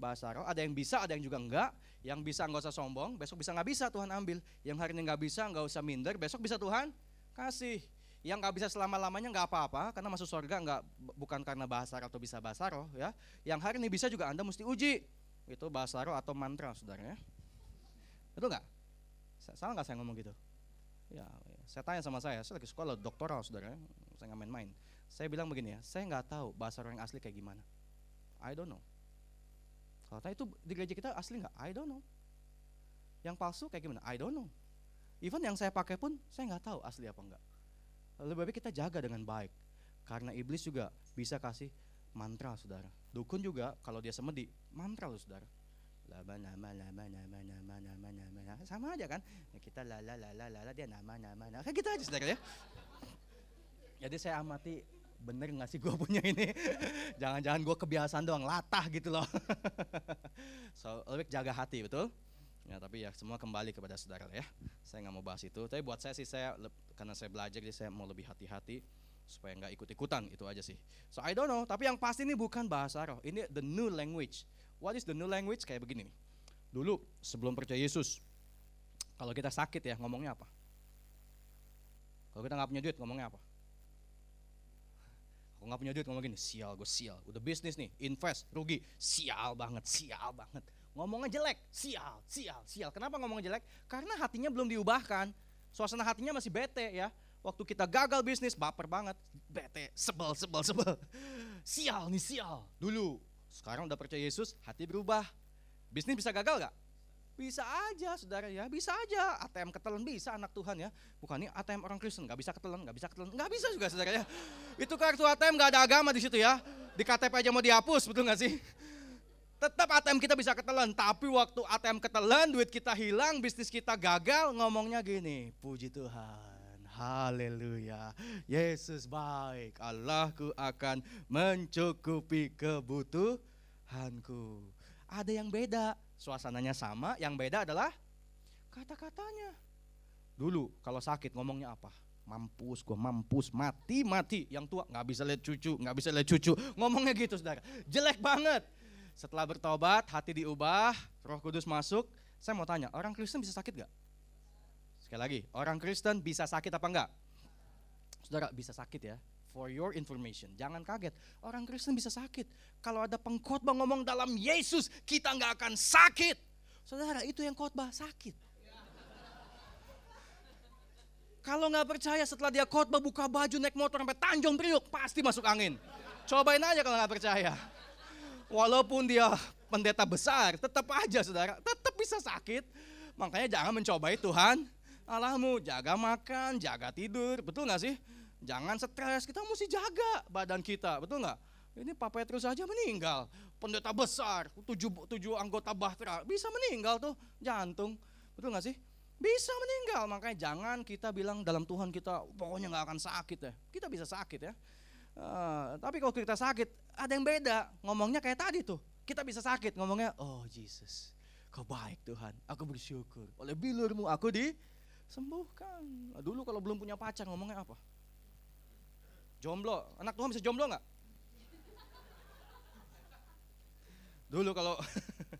Speaker 1: bahasa roh. Ada yang bisa, ada yang juga enggak. Yang bisa nggak usah sombong, besok bisa nggak bisa Tuhan ambil. Yang hari ini nggak bisa nggak usah minder, besok bisa Tuhan kasih. Yang nggak bisa selama-lamanya nggak apa-apa, karena masuk surga nggak bukan karena bahasa atau bisa bahasa roh ya. Yang hari ini bisa juga Anda mesti uji. Itu bahasa roh atau mantra, saudara ya. Betul nggak? Salah nggak saya ngomong gitu? Ya, ya, saya tanya sama saya, saya lagi sekolah doktoral, saudara. Ya. Saya nggak main-main. Saya bilang begini ya, saya nggak tahu bahasa roh yang asli kayak gimana. I don't know. Kalau tanya itu di gereja kita asli nggak? I don't know. Yang palsu kayak gimana? I don't know. Even yang saya pakai pun saya nggak tahu asli apa enggak. Lebih baik kita jaga dengan baik. Karena iblis juga bisa kasih mantra saudara. Dukun juga kalau dia semedi, mantra loh saudara. Lama nama nama nama nama nama nama sama aja kan? Ya, kita lala lala lala dia nama nama nama kayak gitu aja saudara ya. Jadi saya amati bener nggak sih gue punya ini? Jangan-jangan gue kebiasaan doang latah gitu loh. so lebih jaga hati betul. Ya, tapi ya semua kembali kepada saudara ya. Saya nggak mau bahas itu. Tapi buat saya sih saya karena saya belajar jadi saya mau lebih hati-hati supaya nggak ikut-ikutan itu aja sih. So I don't know. Tapi yang pasti ini bukan bahasa roh. Ini the new language. What is the new language? Kayak begini nih. Dulu sebelum percaya Yesus, kalau kita sakit ya ngomongnya apa? Kalau kita nggak punya duit ngomongnya apa? Kalau nggak punya duit ngomong gini, sial gue sial. Udah bisnis nih, invest, rugi, sial banget, sial banget ngomongnya jelek, sial, sial, sial. Kenapa ngomongnya jelek? Karena hatinya belum diubahkan. Suasana hatinya masih bete ya. Waktu kita gagal bisnis, baper banget, bete, sebel, sebel, sebel. Sial nih, sial. Dulu, sekarang udah percaya Yesus, hati berubah. Bisnis bisa gagal gak? Bisa aja saudara ya, bisa aja. ATM ketelan bisa anak Tuhan ya. Bukan ini ATM orang Kristen, gak bisa ketelan, gak bisa ketelan. Gak bisa juga saudara ya. Itu kartu ATM gak ada agama di situ ya. Di KTP aja mau dihapus, betul gak sih? Tetap ATM kita bisa ketelan, tapi waktu ATM ketelan, duit kita hilang, bisnis kita gagal, ngomongnya gini, puji Tuhan, haleluya, Yesus baik, Allahku akan mencukupi kebutuhanku. Ada yang beda, suasananya sama, yang beda adalah kata-katanya. Dulu kalau sakit ngomongnya apa? mampus, gue mampus, mati, mati. Yang tua nggak bisa lihat cucu, nggak bisa lihat cucu. Ngomongnya gitu saudara, jelek banget. Setelah bertobat, hati diubah, roh kudus masuk. Saya mau tanya, orang Kristen bisa sakit gak? Sekali lagi, orang Kristen bisa sakit apa enggak? Saudara, bisa sakit ya. For your information, jangan kaget. Orang Kristen bisa sakit. Kalau ada pengkhotbah ngomong dalam Yesus, kita nggak akan sakit. Saudara, itu yang khotbah sakit. Kalau nggak percaya setelah dia khotbah buka baju naik motor sampai Tanjung Priuk pasti masuk angin. Cobain aja kalau nggak percaya walaupun dia pendeta besar, tetap aja saudara, tetap bisa sakit. Makanya jangan mencobai Tuhan Allahmu, jaga makan, jaga tidur, betul nggak sih? Jangan stres, kita mesti jaga badan kita, betul nggak? Ini Pak Petrus saja meninggal, pendeta besar, tujuh, tujuh anggota bahtera, bisa meninggal tuh jantung, betul nggak sih? Bisa meninggal, makanya jangan kita bilang dalam Tuhan kita pokoknya nggak akan sakit ya. Kita bisa sakit ya. Uh, tapi kalau kita sakit, ada yang beda. Ngomongnya kayak tadi tuh. Kita bisa sakit, ngomongnya, oh Jesus, kau baik Tuhan. Aku bersyukur. Oleh bilurmu aku disembuhkan. Dulu kalau belum punya pacar, ngomongnya apa? Jomblo. Anak Tuhan bisa jomblo nggak? Dulu kalau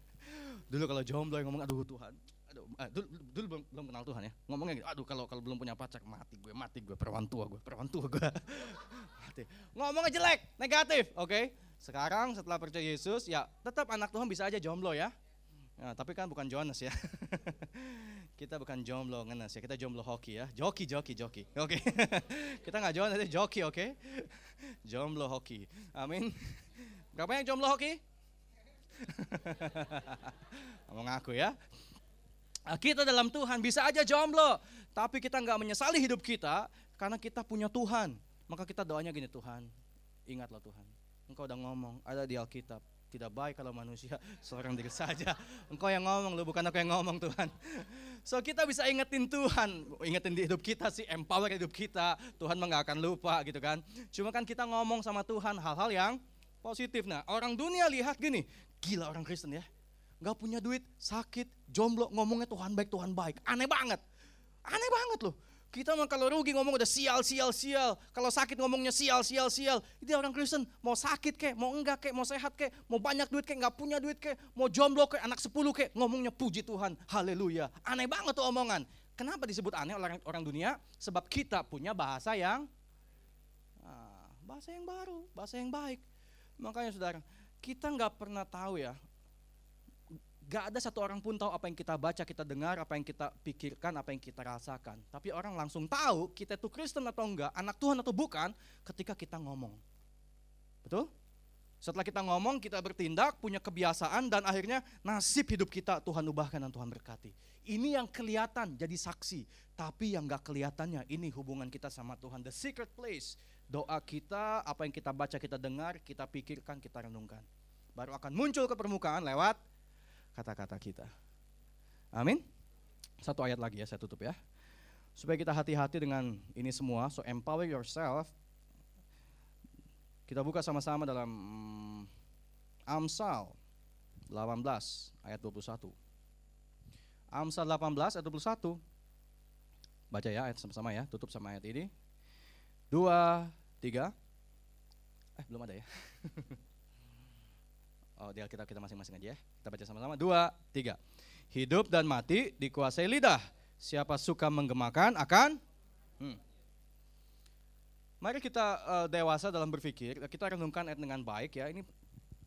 Speaker 1: dulu kalau jomblo yang ngomong, aduh Tuhan, aduh, ah, dulu, dulu belum, belum kenal Tuhan ya ngomongnya gitu aduh kalau kalau belum punya pacar mati gue mati gue perawan tua gue perawan tua gue mati ngomongnya jelek negatif oke okay? sekarang setelah percaya Yesus ya tetap anak Tuhan bisa aja jomblo ya Ya, tapi kan bukan Jonas ya. kita bukan jomblo ngenes ya, kita jomblo hoki ya. Joki, joki, joki. Oke. Okay. kita nggak Jonas, joki, oke. Okay? jomblo hoki. Amin. Berapa yang jomblo hoki? Mau ngaku ya. Kita dalam Tuhan bisa aja jomblo, tapi kita nggak menyesali hidup kita karena kita punya Tuhan. Maka kita doanya gini, Tuhan, ingatlah Tuhan. Engkau udah ngomong, ada di Alkitab, tidak baik kalau manusia seorang diri saja. Engkau yang ngomong, lu bukan aku yang ngomong Tuhan. So kita bisa ingetin Tuhan, ingetin di hidup kita sih, empower hidup kita. Tuhan mah gak akan lupa gitu kan. Cuma kan kita ngomong sama Tuhan hal-hal yang positif. Nah orang dunia lihat gini, gila orang Kristen ya nggak punya duit, sakit, jomblo, ngomongnya Tuhan baik, Tuhan baik. Aneh banget. Aneh banget loh. Kita mah kalau rugi ngomong udah sial, sial, sial. Kalau sakit ngomongnya sial, sial, sial. Itu orang Kristen mau sakit kek, mau enggak kek, mau sehat kek, mau banyak duit kek, nggak punya duit kek, mau jomblo kek, anak sepuluh kek, ngomongnya puji Tuhan, haleluya. Aneh banget tuh omongan. Kenapa disebut aneh oleh orang dunia? Sebab kita punya bahasa yang ah, bahasa yang baru, bahasa yang baik. Makanya saudara, kita nggak pernah tahu ya. Gak ada satu orang pun tahu apa yang kita baca, kita dengar, apa yang kita pikirkan, apa yang kita rasakan. Tapi orang langsung tahu kita itu Kristen atau enggak, anak Tuhan atau bukan, ketika kita ngomong. Betul? Setelah kita ngomong, kita bertindak, punya kebiasaan, dan akhirnya nasib hidup kita Tuhan ubahkan dan Tuhan berkati. Ini yang kelihatan jadi saksi, tapi yang gak kelihatannya ini hubungan kita sama Tuhan. The secret place, doa kita, apa yang kita baca, kita dengar, kita pikirkan, kita renungkan. Baru akan muncul ke permukaan lewat kata-kata kita. Amin. Satu ayat lagi ya, saya tutup ya. Supaya kita hati-hati dengan ini semua, so empower yourself. Kita buka sama-sama dalam mm, Amsal 18 ayat 21. Amsal 18 ayat 21. Baca ya ayat sama-sama ya, tutup sama ayat ini. Dua, tiga. Eh belum ada ya. Oh, dia kita kita masing-masing aja ya. Kita baca sama-sama. Dua, tiga. Hidup dan mati dikuasai lidah. Siapa suka menggemakan akan hmm. Mari kita uh, dewasa dalam berpikir, kita renungkan ayat dengan baik ya. Ini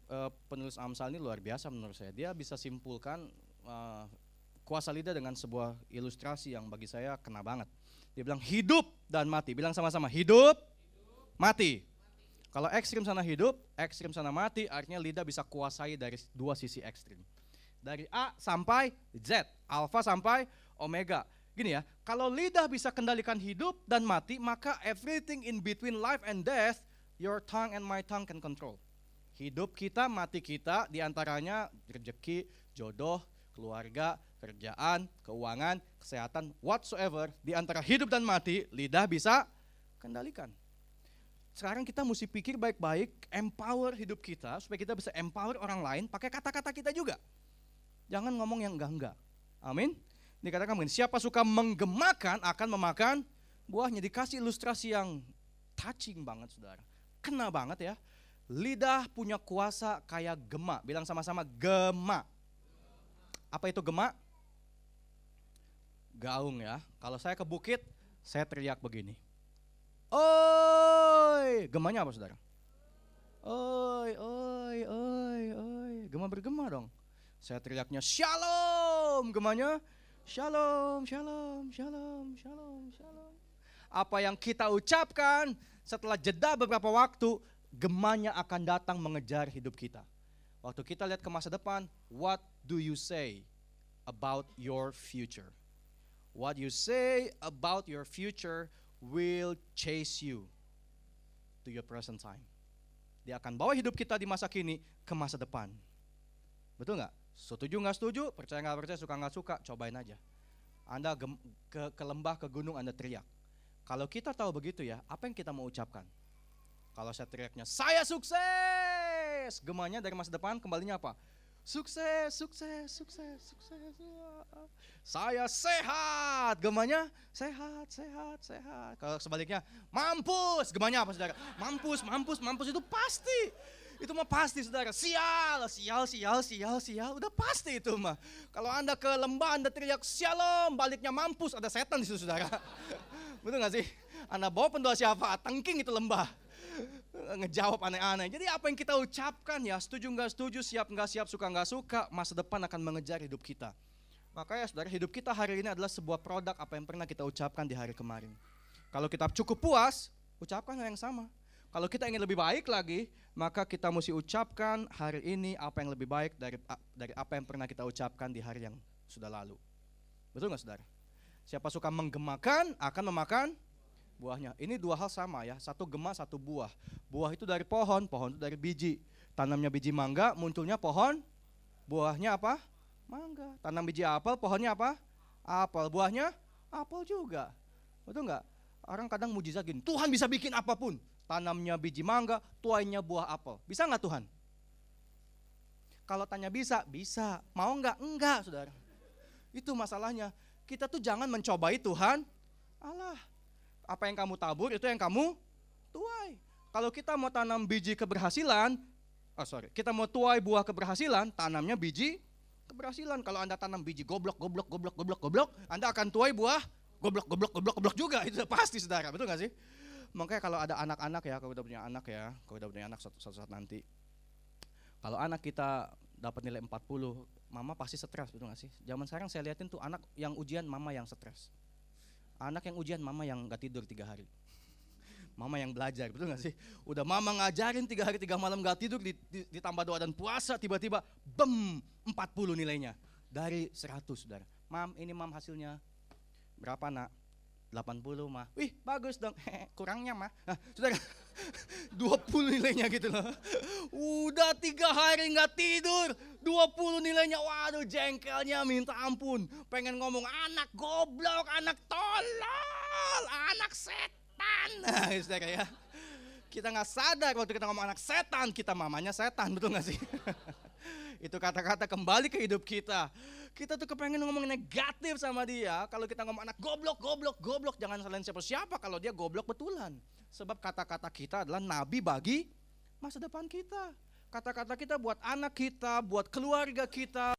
Speaker 1: uh, penulis Amsal ini luar biasa menurut saya. Dia bisa simpulkan uh, kuasa lidah dengan sebuah ilustrasi yang bagi saya kena banget. Dia bilang hidup dan mati. Bilang sama-sama hidup, hidup mati. Kalau ekstrim sana hidup, ekstrim sana mati, artinya lidah bisa kuasai dari dua sisi ekstrim. Dari A sampai Z, alfa sampai omega. Gini ya, kalau lidah bisa kendalikan hidup dan mati, maka everything in between life and death, your tongue and my tongue can control. Hidup kita, mati kita, di antaranya rezeki, jodoh, keluarga, kerjaan, keuangan, kesehatan, whatsoever, di antara hidup dan mati, lidah bisa kendalikan sekarang kita mesti pikir baik-baik, empower hidup kita supaya kita bisa empower orang lain pakai kata-kata kita juga. Jangan ngomong yang enggak-enggak. Amin. Dikatakan mungkin siapa suka menggemakan akan memakan buahnya. Dikasih ilustrasi yang touching banget saudara. Kena banget ya. Lidah punya kuasa kayak gema. Bilang sama-sama gema. Apa itu gema? Gaung ya. Kalau saya ke bukit, saya teriak begini. Oi, gemanya apa saudara? Oi, oi, oi, oi. Gema bergema dong. Saya teriaknya shalom, gemanya shalom, shalom, shalom, shalom, shalom. Apa yang kita ucapkan setelah jeda beberapa waktu, gemanya akan datang mengejar hidup kita. Waktu kita lihat ke masa depan, what do you say about your future? What you say about your future will chase you to your present time. Dia akan bawa hidup kita di masa kini ke masa depan. Betul nggak? Setuju nggak setuju? Percaya nggak percaya? Suka nggak suka? Cobain aja. Anda ke, ke lembah, ke gunung, Anda teriak. Kalau kita tahu begitu ya, apa yang kita mau ucapkan? Kalau saya teriaknya, saya sukses! Gemanya dari masa depan, kembalinya apa? Sukses, sukses, sukses, sukses. Saya sehat, gemanya sehat, sehat, sehat. Kalau sebaliknya, mampus, gemanya apa saudara? Mampus, mampus, mampus itu pasti. Itu mah pasti saudara. Sial, sial, sial, sial, sial. Udah pasti itu mah. Kalau anda ke lembah, anda teriak sialom, baliknya mampus, ada setan di situ saudara. Betul gak sih? Anda bawa pendoa siapa? Tengking itu lembah ngejawab aneh-aneh. Jadi apa yang kita ucapkan ya, setuju nggak setuju, siap nggak siap, suka nggak suka, masa depan akan mengejar hidup kita. Makanya saudara, hidup kita hari ini adalah sebuah produk apa yang pernah kita ucapkan di hari kemarin. Kalau kita cukup puas, ucapkan yang sama. Kalau kita ingin lebih baik lagi, maka kita mesti ucapkan hari ini apa yang lebih baik dari dari apa yang pernah kita ucapkan di hari yang sudah lalu. Betul nggak saudara? Siapa suka menggemakan akan memakan buahnya. Ini dua hal sama ya, satu gema, satu buah. Buah itu dari pohon, pohon itu dari biji. Tanamnya biji mangga, munculnya pohon, buahnya apa? Mangga. Tanam biji apel, pohonnya apa? Apel. Buahnya apel juga. Betul nggak? Orang kadang mujizat gini, Tuhan bisa bikin apa pun. Tanamnya biji mangga, tuainya buah apel. Bisa nggak Tuhan? Kalau tanya bisa, bisa. Mau nggak? Enggak, saudara. Itu masalahnya. Kita tuh jangan mencobai Tuhan Allah apa yang kamu tabur itu yang kamu tuai. Kalau kita mau tanam biji keberhasilan, oh sorry, kita mau tuai buah keberhasilan, tanamnya biji keberhasilan. Kalau Anda tanam biji goblok, goblok, goblok, goblok, goblok, Anda akan tuai buah goblok, goblok, goblok, goblok juga. Itu pasti saudara, betul gak sih? Makanya kalau ada anak-anak ya, kalau udah punya anak ya, kalau udah punya anak suatu, suatu saat nanti, kalau anak kita dapat nilai 40, mama pasti stres, betul gak sih? Zaman sekarang saya liatin tuh anak yang ujian, mama yang stres. Anak yang ujian, mama yang gak tidur tiga hari. Mama yang belajar, betul gak sih? Udah mama ngajarin tiga hari tiga malam gak tidur, ditambah doa dan puasa, tiba-tiba bem 40 nilainya. Dari 100 saudara. Mam, ini mam hasilnya. Berapa nak? 80 mah. Wih bagus dong. Kurangnya mah. Nah, saudara, 20 nilainya gitu loh. Udah tiga hari nggak tidur. 20 nilainya. Waduh jengkelnya minta ampun. Pengen ngomong anak goblok, anak tolol, anak setan. Nah, saudara ya. Kita nggak sadar waktu kita ngomong anak setan, kita mamanya setan, betul nggak sih? Itu kata-kata kembali ke hidup kita. Kita tuh kepengen ngomong negatif sama dia. Kalau kita ngomong anak goblok, goblok, goblok, jangan salahin siapa-siapa kalau dia goblok betulan. Sebab kata-kata kita adalah nabi bagi masa depan kita. Kata-kata kita buat anak kita, buat keluarga kita,